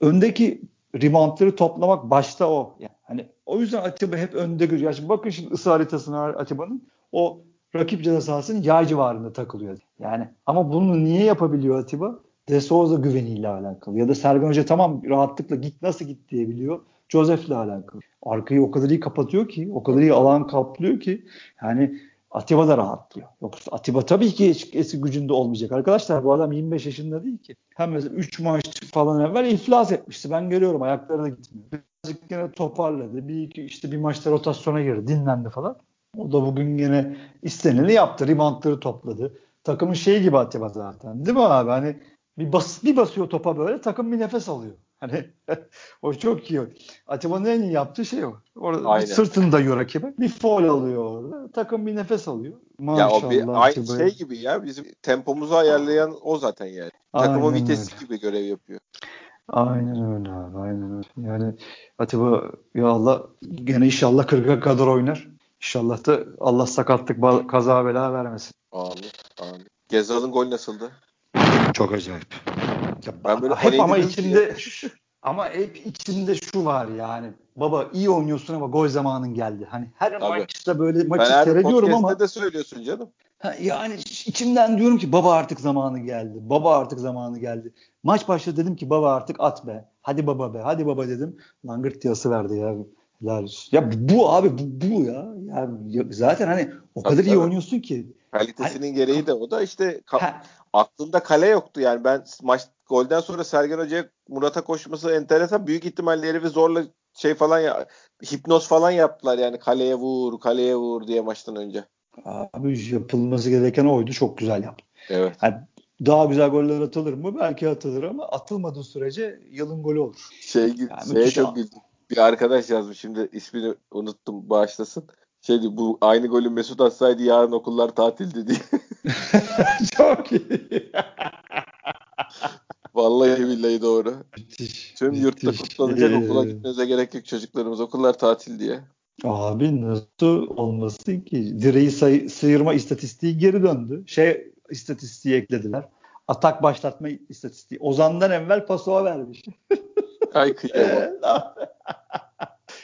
öndeki reboundları toplamak başta o. Yani hani o yüzden Atiba hep önde görüyor. Şimdi bakın şimdi ısı haritasına Atiba'nın o rakip ceza sahasının yay civarında takılıyor. Yani ama bunu niye yapabiliyor Atiba? De Souza güveniyle alakalı. Ya da Sergen Hoca tamam rahatlıkla git nasıl git diyebiliyor. Joseph'le alakalı. Arkayı o kadar iyi kapatıyor ki, o kadar iyi alan kaplıyor ki yani Atiba da rahatlıyor. Yoksa Atiba tabii ki eski, gücünde olmayacak. Arkadaşlar bu adam 25 yaşında değil ki. Hem mesela 3 maç falan evvel iflas etmişti. Ben görüyorum ayakları da gitmiyor. Birazcık yine toparladı. Bir iki işte bir maçta rotasyona girdi, dinlendi falan. O da bugün yine isteneni yaptı. Reboundları topladı. Takımın şeyi gibi Atiba zaten. Değil mi abi? Hani bir, bas, bir basıyor topa böyle takım bir nefes alıyor. Hani (laughs) o çok iyi. Atiba'nın en iyi yaptığı şey o. Orada Aynen. sırtını dayıyor rakibe. Bir foul alıyor orada. Takım bir nefes alıyor. Ya Maşallah o bir aynı Atiba'ya. şey gibi ya bizim tempomuzu ayarlayan o zaten yani. Takımın vitesi öyle. gibi görev yapıyor. Aynen öyle abi. Aynen öyle. Yani Atiba ya Allah gene inşallah 40'a kadar oynar. İnşallah da Allah sakatlık kaza bela vermesin. Amin. Amin. Gezal'ın gol nasıldı? Çok acayip. Ya, Ben böyle hep ama içinde (laughs) ama hep içinde şu var yani. Baba iyi oynuyorsun ama gol zamanın geldi. Hani her Tabii. maçta böyle maçı Ben her seyrediyorum ama de söylüyorsun canım. ha, yani içimden diyorum ki baba artık zamanı geldi. Baba artık zamanı geldi. Maç başladı dedim ki baba artık at be. Hadi baba be. Hadi baba dedim. Langırt diyası verdi ya. Olsun. Ya bu abi bu, bu ya. Yani ya zaten hani o kadar iyi tabii. oynuyorsun ki. Kalitesinin gereği de o da işte ka- Ha, aklında kale yoktu yani ben maç golden sonra Sergen Hoca'ya Murat'a koşması enteresan büyük ihtimalle herifi zorla şey falan ya hipnoz falan yaptılar yani kaleye vur kaleye vur diye maçtan önce. abi yapılması gereken oydu. Çok güzel yaptı. Evet. Yani daha güzel goller atılır mı? Belki atılır ama atılmadığı sürece yılın golü olur. Şey Yani şeye çok güldüm. Bir arkadaş yazmış şimdi ismini unuttum bağışlasın. Şey diyor, bu aynı golü Mesut atsaydı yarın okullar tatildi diye. (laughs) Çok iyi. Vallahi billahi doğru. müthiş. Tüm yurtta müthiş. kutlanacak Ee, okula gitmenize gerek yok çocuklarımız okullar tatil diye. Abi nasıl olmasın ki? Direği say- sıyırma istatistiği geri döndü. Şey istatistiği eklediler. Atak başlatma istatistiği. Ozan'dan evvel Pasova vermiş. Ay kıyamam. (laughs)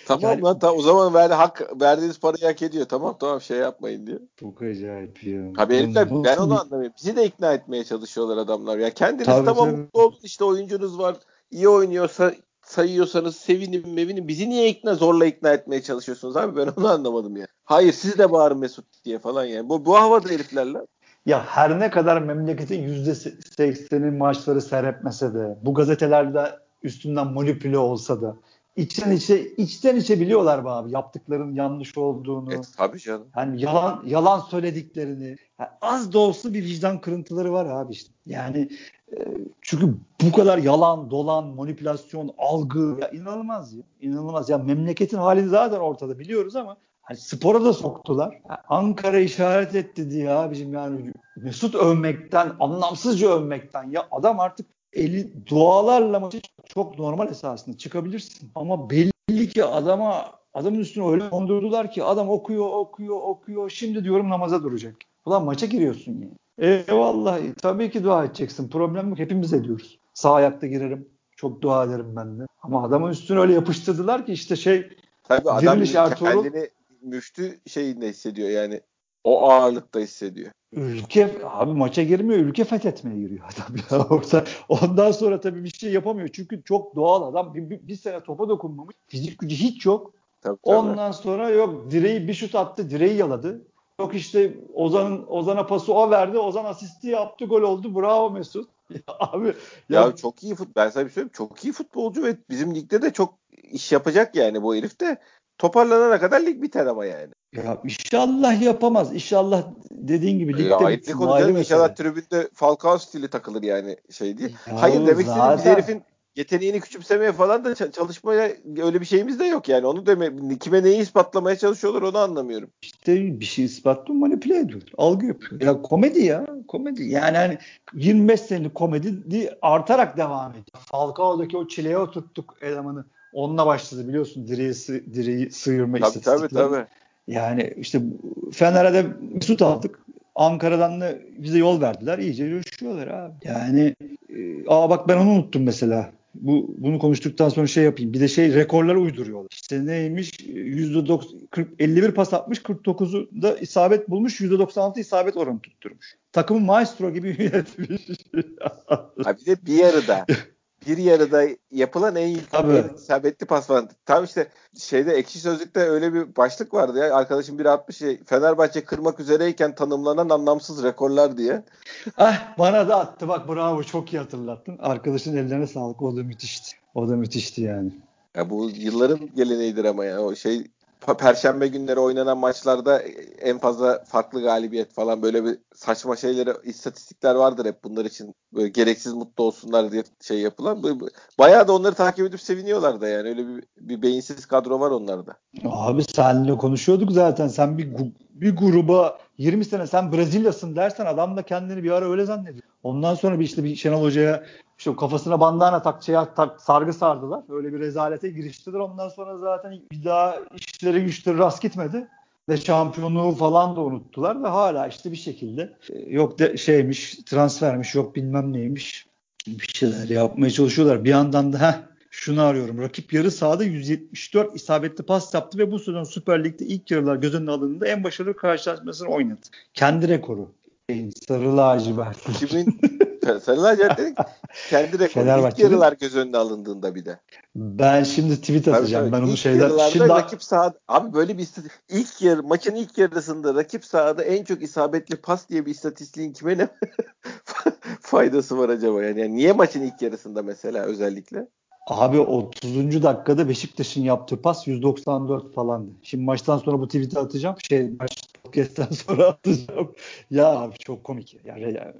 Tamam Yani- lan tamam o zaman ver, hak verdiğiniz parayı hak ediyor. Tamam tamam şey yapmayın diyor. Çok acayip ya. Tabii herifler ben nasıl onu anlamıyorum. Bizi de ikna etmeye çalışıyorlar adamlar. Ya kendiniz Tabii, tamam tabii. mutlu olun işte oyuncunuz var. iyi oynuyorsa sayıyorsanız sevinin mevinin. Bizi niye ikna zorla ikna etmeye çalışıyorsunuz abi ben onu anlamadım ya. Hayır siz de bağırın Mesut diye falan yani. Bu, bu havada heriflerle. Ya her ne kadar memleketin %80'in maçları seyretmese de bu gazetelerde üstünden manipüle olsa da içten içe içten içe biliyorlar be abi yaptıklarının yanlış olduğunu. E, tabii canım. Yani yalan yalan söylediklerini. Yani az da olsa bir vicdan kırıntıları var abi işte. Yani e, çünkü bu kadar yalan, dolan, manipülasyon, algı ya inanılmaz ya. İnanılmaz. Ya memleketin halini zaten ortada biliyoruz ama hani spora da soktular. Ankara işaret etti diye abicim yani Mesut övmekten, anlamsızca övmekten ya adam artık eli dualarla maçı çok normal esasında çıkabilirsin. Ama belli ki adama adamın üstüne öyle kondurdular ki adam okuyor okuyor okuyor şimdi diyorum namaza duracak. Ulan maça giriyorsun yani. Eyvallah tabii ki dua edeceksin. Problem yok hepimiz ediyoruz. Sağ ayakta girerim. Çok dua ederim ben de. Ama adamın üstüne öyle yapıştırdılar ki işte şey Tabii adam kendini müftü şeyinde hissediyor yani. O ağırlıkta hissediyor. Ülke abi maça girmiyor, ülke fethetmeye giriyor (laughs) adam ya orada. Ondan sonra tabii bir şey yapamıyor. Çünkü çok doğal adam. Bir, bir, bir sene topa dokunmamış. Fizik gücü hiç yok. Tabii, tabii. Ondan sonra yok direği bir şut attı, direği yaladı. Yok işte Ozan'ın Ozan'a pası o verdi. Ozan asisti yaptı, gol oldu. Bravo Mesut. Ya (laughs) abi ya, ya çok iyi fut ben sana bir söyleyeyim çok iyi futbolcu ve bizim ligde de çok iş yapacak yani bu herif de toparlanana kadar lig biter ama yani. Ya inşallah yapamaz. İnşallah dediğin gibi ligde ya, bitsin. Ayrı inşallah tribünde Falcao stili takılır yani şey değil. Ya Hayır demek zaten... istediğim herifin yeteneğini küçümsemeye falan da çalışmaya öyle bir şeyimiz de yok yani. Onu deme kime neyi ispatlamaya çalışıyorlar onu anlamıyorum. İşte bir şey ispatlıyor manipüle ediyor. Algı yapıyor. Ya komedi ya. Komedi. Yani hani 25 senelik komedi artarak devam ediyor. Falcao'daki o çileye oturttuk elemanı. Onunla başladı biliyorsun direği, direği sıyırma tabii, istatistikleri. Tabii tabii. Yani işte Fener'e de Mesut aldık. Ankara'dan da bize yol verdiler. İyice coşuyorlar abi. Yani e, aa bak ben onu unuttum mesela. Bu bunu konuştuktan sonra şey yapayım. Bir de şey rekorları uyduruyorlar. İşte neymiş? %90 40, 51 pas atmış, 49'u da isabet bulmuş, %96 isabet oranı tutturmuş. Takımı maestro gibi (laughs) yönetmiş. Abi bir de bir yarıda (laughs) bir yarıda yapılan en, en isabetli pas falan. Tam işte şeyde ekşi sözlükte öyle bir başlık vardı ya. Arkadaşım biri atmış şey, Fenerbahçe kırmak üzereyken tanımlanan anlamsız rekorlar diye. Ah bana da attı bak bravo çok iyi hatırlattın. Arkadaşın ellerine sağlık o da müthişti. O da müthişti yani. Ya bu yılların geleneğidir ama ya o şey Perşembe günleri oynanan maçlarda en fazla farklı galibiyet falan böyle bir saçma şeyleri istatistikler vardır hep bunlar için böyle gereksiz mutlu olsunlar diye şey yapılan. Bayağı da onları takip edip seviniyorlar da yani öyle bir, bir beyinsiz kadro var onlarda. Abi seninle konuşuyorduk zaten sen bir bir gruba 20 sene sen Brezilyasın dersen adam da kendini bir ara öyle zannediyor. Ondan sonra bir işte bir Şenol Hoca'ya işte kafasına bandana tak, şey, tak, sargı sardılar. Öyle bir rezalete giriştiler. Ondan sonra zaten bir daha işleri güçleri rast gitmedi. Ve şampiyonluğu falan da unuttular ve hala işte bir şekilde e, yok de şeymiş transfermiş yok bilmem neymiş bir şeyler yapmaya çalışıyorlar. Bir yandan da heh, şunu arıyorum. Rakip yarı sahada 174 isabetli pas yaptı ve bu sezon Süper Lig'de ilk yarılar göz önüne alındığında en başarılı karşılaşmasını oynadı. Kendi rekoru. Sarı lacivert. Kimin (laughs) Sarı lacivert dedik. Kendi rekoru. İlk yarılar göz önüne alındığında bir de. Ben şimdi tweet atacağım. Tabii, ben onu şeyler. Şimdi rakip sahada abi böyle bir istatistik. İlk yarı maçın ilk yarısında rakip sahada en çok isabetli pas diye bir istatistiğin kime ne (laughs) faydası var acaba yani? yani niye maçın ilk yarısında mesela özellikle? Abi 30. dakikada Beşiktaş'ın yaptığı pas 194 falandı. Şimdi maçtan sonra bu tweet'i atacağım. Şey maç podcast'ten (laughs) sonra atacağım. Ya abi çok komik. Ya, ya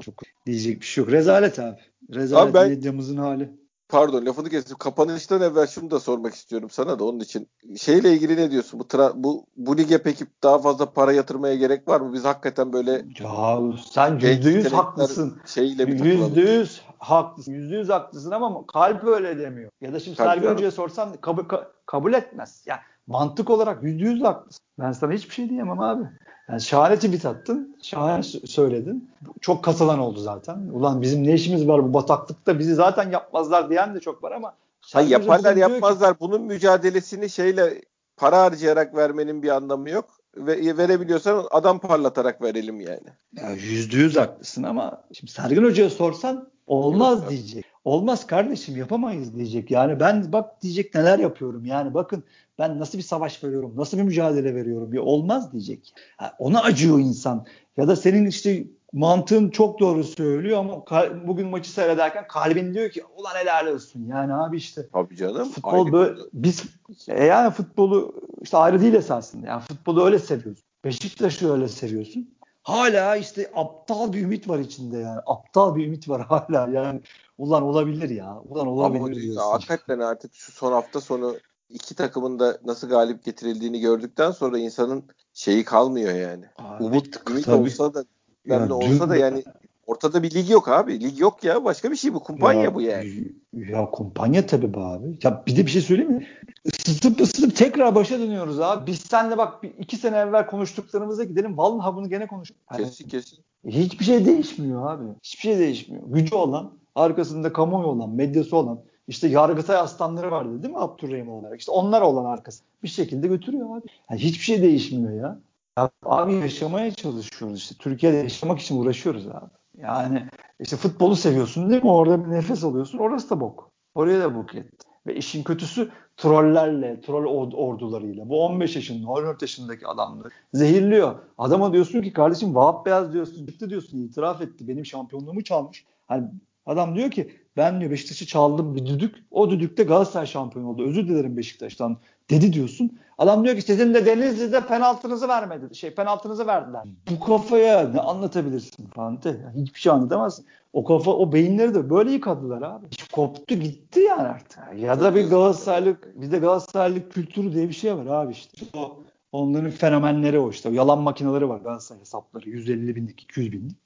çok diyecek bir şey yok. Rezalet abi. Rezalet abi ben, medyamızın hali. Pardon lafını kestim. Kapanıştan evvel şunu da sormak istiyorum sana da onun için. Şeyle ilgili ne diyorsun? Bu tra- bu bu lige peki daha fazla para yatırmaya gerek var mı? Biz hakikaten böyle Ya sen yüzde yüz haklısın. Şeyle Yüzde yüz haklısın. Yüzde yüz haklısın ama kalp öyle demiyor. Ya da şimdi Sergen Hoca'ya sorsan kabul, kabul etmez. Ya yani mantık olarak yüzde yüz haklısın. Ben sana hiçbir şey diyemem abi. Yani şahane tweet attın. Şahane söyledin. Çok katılan oldu zaten. Ulan bizim ne işimiz var bu bataklıkta bizi zaten yapmazlar diyen de çok var ama Hayır, yaparlar yapmazlar. Ki, Bunun mücadelesini şeyle para harcayarak vermenin bir anlamı yok. Ve verebiliyorsan adam parlatarak verelim yani. Ya yüzde yüz haklısın ama şimdi Sergen Hoca'ya sorsan olmaz yok, diyecek. Olmaz kardeşim yapamayız diyecek. Yani ben bak diyecek neler yapıyorum. Yani bakın ben nasıl bir savaş veriyorum, nasıl bir mücadele veriyorum. Ya olmaz diyecek. Ha, ona acıyor insan. Ya da senin işte mantığın çok doğru söylüyor ama bugün maçı seyrederken kalbin diyor ki ulan helal olsun. Yani abi işte. Tabii canım. Futbol böyle biz e yani futbolu işte ayrı değil esasında. Yani futbolu öyle seviyorsun. Beşiktaş'ı öyle seviyorsun. Hala işte aptal bir ümit var içinde yani. Aptal bir ümit var hala yani. Ulan olabilir ya. Ulan olabilir Ama hakikaten artık şu son hafta sonu iki takımın da nasıl galip getirildiğini gördükten sonra insanın şeyi kalmıyor yani. Abi, Umut, ümit tabii. olsa da yani olsa da yani ortada bir lig yok abi. Lig yok ya. Başka bir şey bu. Kumpanya ya, bu yani. Ya kumpanya tabii be abi. Ya bir de bir şey söyleyeyim mi? Isıtıp ısıtıp tekrar başa dönüyoruz abi. Biz seninle bak iki sene evvel konuştuklarımıza gidelim. Vallahi bunu gene konuşalım. Kesin kesin. Hiçbir şey değişmiyor abi. Hiçbir şey değişmiyor. Gücü olan, arkasında kamuoyu olan, medyası olan, işte Yargıtay aslanları vardı değil mi Abdurrahim olarak? İşte onlar olan arkası. Bir şekilde götürüyor abi. Yani hiçbir şey değişmiyor ya. ya. Abi yaşamaya çalışıyoruz işte. Türkiye'de yaşamak için uğraşıyoruz abi. Yani işte futbolu seviyorsun değil mi? Orada bir nefes alıyorsun. Orası da bok. Oraya da bok etti. Ve işin kötüsü trollerle, troll ordularıyla. Bu 15 yaşında, 14 yaşındaki adamları zehirliyor. Adama diyorsun ki kardeşim Vahap Beyaz diyorsun, çıktı diyorsun, itiraf etti. Benim şampiyonluğumu çalmış. Hani adam diyor ki ben diyor Beşiktaş'ı çaldım bir düdük. O düdükte Galatasaray şampiyon oldu. Özür dilerim Beşiktaş'tan dedi diyorsun. Adam diyor ki sizin de Denizli'de penaltınızı vermedi. Şey penaltınızı verdiler. Bu kafaya ne anlatabilirsin Fante? Yani hiçbir şey anlatamazsın. O kafa o beyinleri de böyle yıkadılar abi. Hiç koptu gitti yani artık. Ya da bir Galatasaraylık bir de Galatasaraylık kültürü diye bir şey var abi işte. O, onların fenomenleri o işte. O yalan makineleri var Galatasaray hesapları. 150 binlik 200 binlik.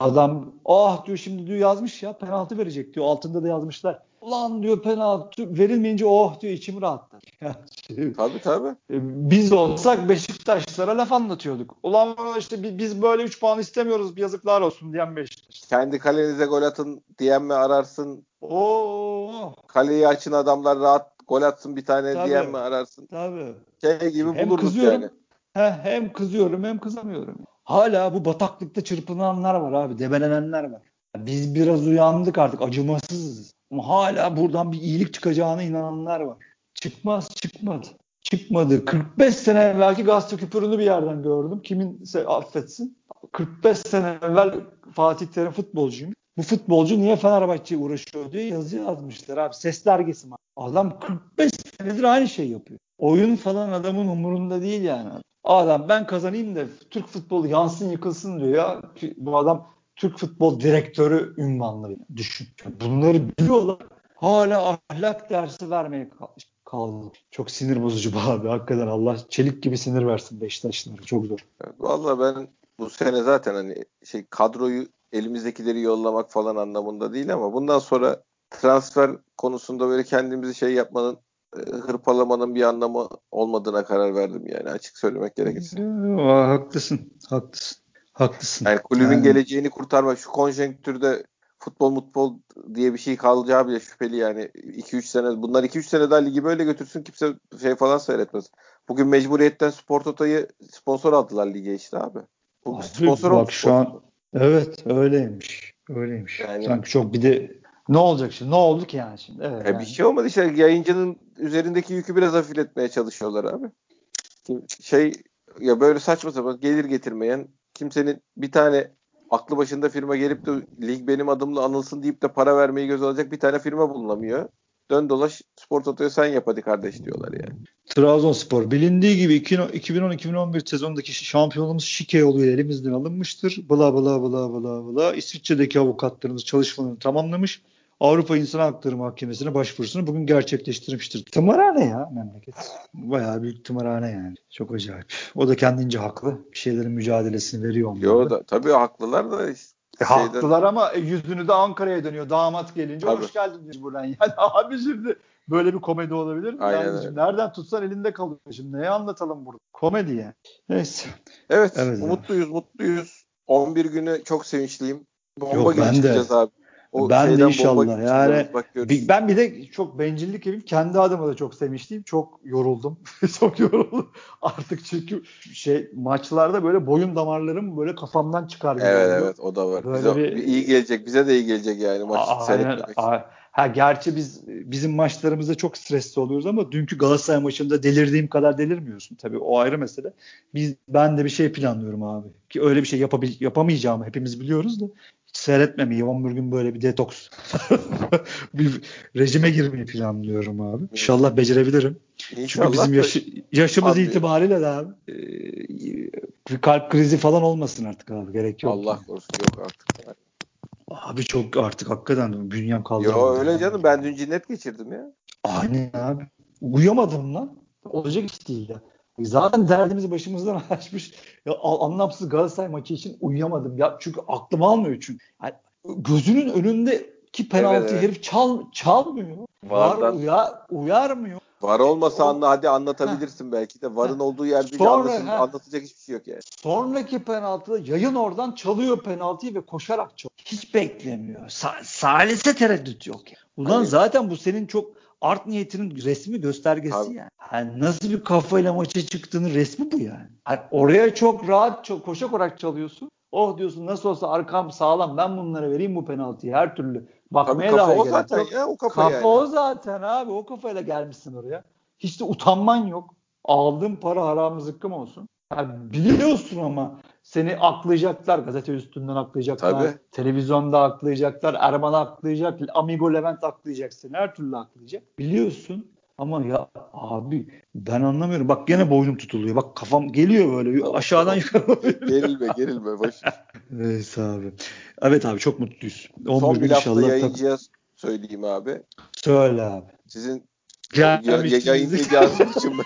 Adam ah diyor şimdi diyor yazmış ya penaltı verecek diyor. Altında da yazmışlar. Ulan diyor penaltı verilmeyince oh diyor içim rahatlar. (laughs) şey, tabii tabii. E, biz olsak Beşiktaşlara laf anlatıyorduk. Ulan işte biz böyle 3 puan istemiyoruz yazıklar olsun diyen Beşiktaş. Kendi kalenize gol atın diyen mi ararsın? Oo. Kaleyi açın adamlar rahat gol atsın bir tane tabii, diyen mi ararsın? Tabii. Şey gibi hem bulurduk kızıyorum, yani. He, hem kızıyorum hem kızamıyorum. Hala bu bataklıkta çırpınanlar var abi. Debelenenler var. Biz biraz uyandık artık. Acımasızız. Ama hala buradan bir iyilik çıkacağına inananlar var. Çıkmaz çıkmadı. Çıkmadı. 45 sene evvelki gazete küpürünü bir yerden gördüm. Kimin affetsin. 45 sene evvel Fatih Terim futbolcuyum. Bu futbolcu niye Fenerbahçe'ye uğraşıyor diye yazı yazmışlar abi. Ses dergisi mi? Adam 45 senedir aynı şey yapıyor. Oyun falan adamın umurunda değil yani. Adam ben kazanayım da Türk futbolu yansın yıkılsın diyor ya. Bu adam Türk futbol direktörü ünvanları düşün. Bunları biliyorlar. Hala ahlak dersi vermeye kaldı. Çok sinir bozucu bu abi. Hakikaten Allah çelik gibi sinir versin Beşiktaşlılara. Çok zor. Vallahi ben bu sene zaten hani şey kadroyu elimizdekileri yollamak falan anlamında değil ama bundan sonra transfer konusunda böyle kendimizi şey yapmanın hırpalamanın bir anlamı olmadığına karar verdim yani açık söylemek gerekirse. Aa, haklısın, haklısın. Haklısın. Yani kulübün yani... geleceğini kurtarmak şu konjonktürde futbol mutbol diye bir şey kalacağı bile şüpheli yani 2-3 sene bunlar 2-3 sene daha ligi böyle götürsün kimse şey falan seyretmez. Bugün mecburiyetten Spor Toto'yu sponsor aldılar lige işte abi. Bu abi, sponsor bak şu an evet öyleymiş. Öyleymiş. Yani, Sanki çok bir de ne olacak şimdi? Ne oldu ki yani şimdi? Evet, yani. Bir şey olmadı işte yayıncının üzerindeki yükü biraz hafifletmeye çalışıyorlar abi. Şey ya böyle saçma sapan gelir getirmeyen kimsenin bir tane aklı başında firma gelip de lig benim adımla anılsın deyip de para vermeyi göz alacak bir tane firma bulunamıyor. Dön dolaş spor totoyu sen yap hadi kardeş diyorlar yani. Trabzonspor bilindiği gibi 2010-2011 sezondaki şampiyonluğumuz şike yoluyla elimizden alınmıştır. Bla bla bla bla bla. İsviçre'deki avukatlarımız çalışmalarını tamamlamış. Avrupa İnsan Hakları Mahkemesi'ne başvurusunu bugün gerçekleştirmiştir. Tımarhane ya memleket. Bayağı büyük tımarhane yani. Çok acayip. O da kendince haklı. Bir şeylerin mücadelesini veriyor. Yo da tabii haklılar da işte e, haklılar ama e, yüzünü de Ankara'ya dönüyor. Damat gelince tabii. hoş geldin buradan. (laughs) Yani abi şimdi böyle bir komedi olabilir mi? Aynen yani nereden tutsan elinde kalıyor. Şimdi neye anlatalım burada? Komedi yani. Neyse. Evet, evet mutluyuz abi. mutluyuz. 11 günü çok sevinçliyim. Bomba Yok, gibi çıkacağız de. abi. O ben de inşallah yani bir, ben bir de çok bencillik yapayım kendi adıma da çok sevmiştim. Çok yoruldum. (laughs) Çok yoruldum. Artık çünkü şey maçlarda böyle boyun damarlarım böyle kafamdan çıkar evet oluyor. evet o da var. Böyle bize, bir... iyi gelecek bize de iyi gelecek yani maçı seyretmek Ha gerçi biz bizim maçlarımızda çok stresli oluyoruz ama dünkü Galatasaray maçında delirdiğim kadar delirmiyorsun. Tabii o ayrı mesele. Biz ben de bir şey planlıyorum abi. Ki öyle bir şey yapabil, yapamayacağımı hepimiz biliyoruz da seyretmemeyi 11 gün böyle bir detoks (laughs) bir rejime girmeyi planlıyorum abi. İnşallah becerebilirim. İnşallah Çünkü bizim yaşı, yaşımız abi, itibariyle de abi e, kalp krizi falan olmasın artık abi. Gerek yok. Allah korusun yok artık. Abi çok artık hakikaten bünyem kaldı. Yo öyle canım ben dün cinnet geçirdim ya. Aynen abi. Uyuyamadım lan. Olacak iş değil ya. Zaten derdimizi başımızdan (laughs) açmış. Ya, anlamsız Galatasaray maçı için uyuyamadım. Ya çünkü aklım almıyor çünkü. Yani gözünün önündeki penaltı evet, evet. herif çal çalmıyor. Vardan. Var uyar, uyarmıyor. Var olmasa anla hadi anlatabilirsin ha. belki de. Varın ha. olduğu yerde Sonra, anlatacak hiçbir şey yok yani. Sonraki penaltıda yayın oradan çalıyor penaltıyı ve koşarak çalıyor. Hiç beklemiyor. Sa- salise tereddüt yok. Yani. Ulan Hayır. zaten bu senin çok art niyetinin resmi göstergesi Abi. yani. Yani. Nasıl bir kafayla maça çıktığının resmi bu yani. yani oraya çok rahat çok koşa koşarak çalıyorsun. Oh diyorsun nasıl olsa arkam sağlam ben bunlara vereyim bu penaltıyı her türlü. Bakmaya Tabii kafa o zaten yok. ya o kafa, kafa yani. o zaten abi o kafayla gelmişsin oraya. Hiç de utanman yok. Aldığın para haram zıkkım olsun. Yani biliyorsun ama seni aklayacaklar. Gazete üstünden aklayacaklar. Tabii. Televizyonda aklayacaklar. Erman aklayacak. Amigo Levent aklayacak seni. Her türlü aklayacak. Biliyorsun. Ama ya abi ben anlamıyorum. Bak gene boynum tutuluyor. Bak kafam geliyor böyle aşağıdan yukarı. gerilme gerilme. Baş. evet abi. Evet abi çok mutluyuz. Son bir hafta yayıncıya söyleyeyim abi. Söyle abi. Sizin ya, yayınlayacağınız için (laughs)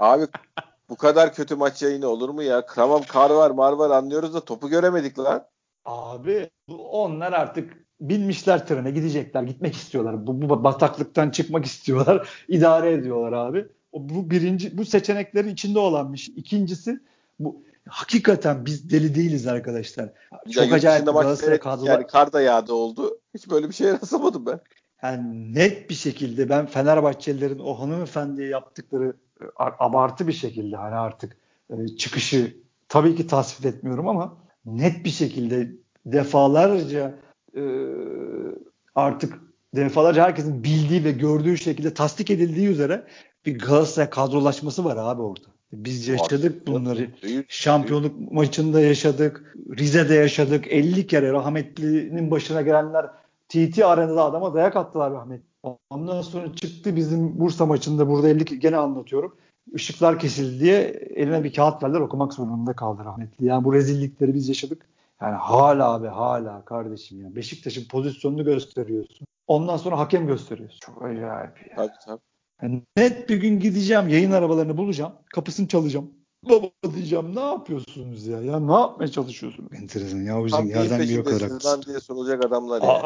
Abi bu kadar kötü maç yayını olur mu ya? Tamam kar var mar var anlıyoruz da topu göremedik lan. Abi onlar artık binmişler trene gidecekler. Gitmek istiyorlar. Bu, bu bataklıktan çıkmak istiyorlar. (laughs) idare ediyorlar abi. O, bu birinci bu seçeneklerin içinde olan bir şey. İkincisi bu hakikaten biz deli değiliz arkadaşlar. Çok ya acayip Galatasaray kadrolar. Yani kar da yağdı oldu. Hiç böyle bir şey rastlamadım ben. Yani net bir şekilde ben Fenerbahçelilerin o hanımefendiye yaptıkları e, abartı bir şekilde hani artık e, çıkışı tabii ki tasvip etmiyorum ama net bir şekilde defalarca e, artık defalarca herkesin bildiği ve gördüğü şekilde tasdik edildiği üzere bir Galatasaray kadrolaşması var abi orada. Biz yaşadık bunları. Şampiyonluk maçında yaşadık. Rize'de yaşadık. 50 kere rahmetlinin başına gelenler TT arenada adama dayak attılar rahmet. Ondan sonra çıktı bizim Bursa maçında burada 50 gene anlatıyorum. Işıklar kesildi diye eline bir kağıt verdiler okumak zorunda kaldı rahmetli. Yani bu rezillikleri biz yaşadık. Yani hala abi hala kardeşim ya. Beşiktaş'ın pozisyonunu gösteriyorsun. Ondan sonra hakem gösteriyorsun. Çok acayip ya. Tabii tabii. Yani net bir gün gideceğim yayın arabalarını bulacağım. Kapısını çalacağım. Baba diyeceğim ne yapıyorsunuz ya? Ya ne yapmaya çalışıyorsunuz? Enteresan ya bizim yerden bir yok olarak. diye sorulacak adamlar ya. Yani.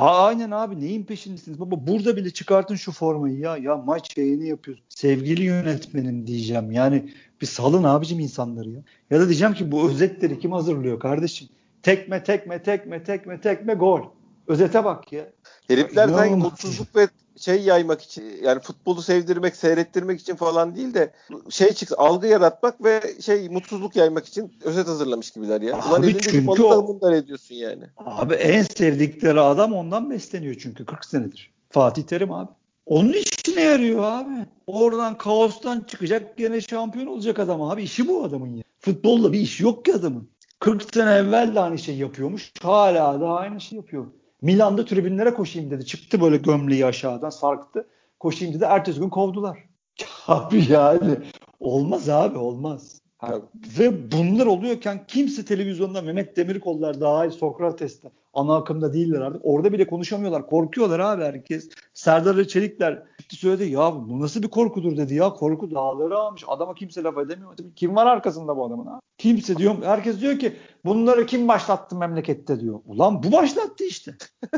aynen abi neyin peşindesiniz? Baba burada bile çıkartın şu formayı ya. Ya maç yayını yapıyorsun. Sevgili yönetmenim diyeceğim. Yani bir salın abicim insanları ya. Ya da diyeceğim ki bu özetleri kim hazırlıyor kardeşim? Tekme tekme tekme tekme tekme gol. Özete bak ya. Herifler sanki mutsuzluk ve şey yaymak için yani futbolu sevdirmek, seyrettirmek için falan değil de şey çıksın algı yaratmak ve şey mutsuzluk yaymak için özet hazırlamış gibiler ya. Abi Ulan çünkü o, ediyorsun yani. Abi en sevdikleri adam ondan besleniyor çünkü 40 senedir. Fatih Terim abi. Onun işine yarıyor abi. Oradan kaostan çıkacak gene şampiyon olacak adam abi. İşi bu adamın ya. Futbolla bir iş yok ki adamın. 40 sene evvel de aynı şey yapıyormuş. Hala da aynı şey yapıyor. Milan'da tribünlere koşayım dedi. Çıktı böyle gömleği aşağıdan sarktı. Koşayım dedi. Ertesi gün kovdular. (laughs) Abi yani olmaz abi olmaz. Ha, ve bunlar oluyorken kimse televizyonda Mehmet Demirkollar daha Sokrates'te ana akımda değiller artık. Orada bile konuşamıyorlar. Korkuyorlar abi herkes. Serdar Çelikler söyledi ya bu nasıl bir korkudur dedi ya. Korku dağları almış. Adama kimse laf edemiyor. Kim var arkasında bu adamın abi? Kimse diyor. Herkes diyor ki bunları kim başlattı memlekette diyor. Ulan bu başlattı işte.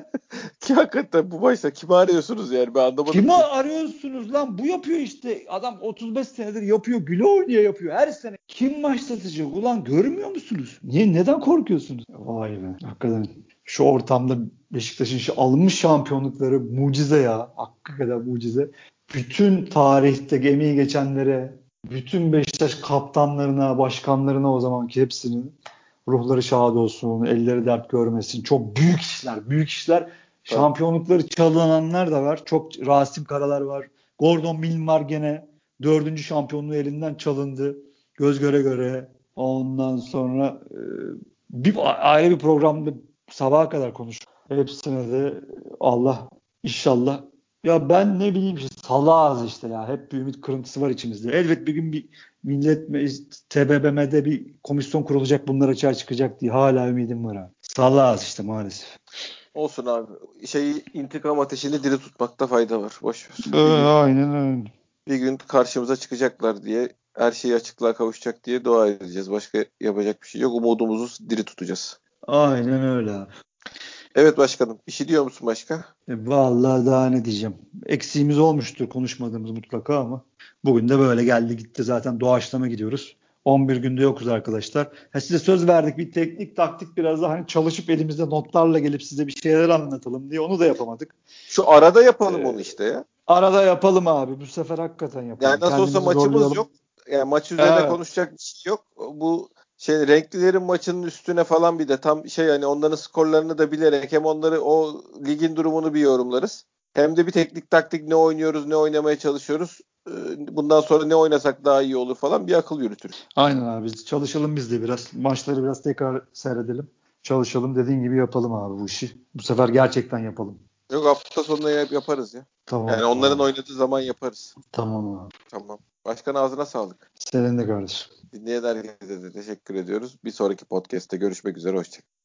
(laughs) ki hakikaten bu başta kimi arıyorsunuz yani ben anlamadım. Kimi arıyorsunuz lan? Bu yapıyor işte. Adam 35 senedir yapıyor. Güle oynaya yapıyor. Her sene. Kim başlatacak? Ulan görmüyor musunuz? Niye? Neden korkuyorsunuz? Vay be. Hakikaten şu ortamda Beşiktaş'ın şu alınmış şampiyonlukları mucize ya. Hakikaten mucize. Bütün tarihte gemiyi geçenlere, bütün Beşiktaş kaptanlarına, başkanlarına o zamanki hepsinin ruhları şad olsun, elleri dert görmesin. Çok büyük işler, büyük işler. Şampiyonlukları çalınanlar da var. Çok Rasim Karalar var. Gordon Milne var gene. Dördüncü şampiyonluğu elinden çalındı. Göz göre göre. Ondan sonra e, bir ayrı bir programda sabaha kadar konuş. Hepsine de Allah inşallah ya ben ne bileyim işte salağız işte ya. Hep bir ümit kırıntısı var içimizde. Elbet bir gün bir millet TBMM'de bir komisyon kurulacak bunlar açığa çıkacak diye hala ümidim var abi. Salağız işte maalesef. Olsun abi. Şeyi intikam ateşini diri tutmakta fayda var. Boş ver. Ee, aynen öyle. Bir gün karşımıza çıkacaklar diye her şey açıklığa kavuşacak diye dua edeceğiz. Başka yapacak bir şey yok. Umudumuzu diri tutacağız. Aynen öyle abi. Evet başkanım. Bir şey diyor musun başka? E, vallahi daha ne diyeceğim. Eksiğimiz olmuştur konuşmadığımız mutlaka ama bugün de böyle geldi gitti zaten doğaçlama gidiyoruz. 11 günde yokuz arkadaşlar. Ha size söz verdik bir teknik taktik biraz da hani çalışıp elimizde notlarla gelip size bir şeyler anlatalım diye onu da yapamadık. Şu arada yapalım ee, onu işte ya. Arada yapalım abi. Bu sefer hakikaten yapalım. Yani nasıl Kendimizi olsa maçımız zorlayalım. yok. Yani maç üzerine evet. konuşacak bir şey yok. Bu şey renklilerin maçının üstüne falan bir de tam şey hani onların skorlarını da bilerek hem onları o ligin durumunu bir yorumlarız. Hem de bir teknik taktik ne oynuyoruz, ne oynamaya çalışıyoruz. Ee, bundan sonra ne oynasak daha iyi olur falan bir akıl yürütürüz. Aynen abi. Çalışalım biz de biraz. Maçları biraz tekrar seyredelim. Çalışalım dediğin gibi yapalım abi bu işi. Bu sefer gerçekten yapalım. Yok hafta sonunda yaparız ya. Tamam. Yani onların tamam. oynadığı zaman yaparız. Tamam abi. Tamam. Başkan ağzına sağlık. Senin de kardeşim. Dinleyen herkese de teşekkür ediyoruz. Bir sonraki podcast'te görüşmek üzere. Hoşçakalın.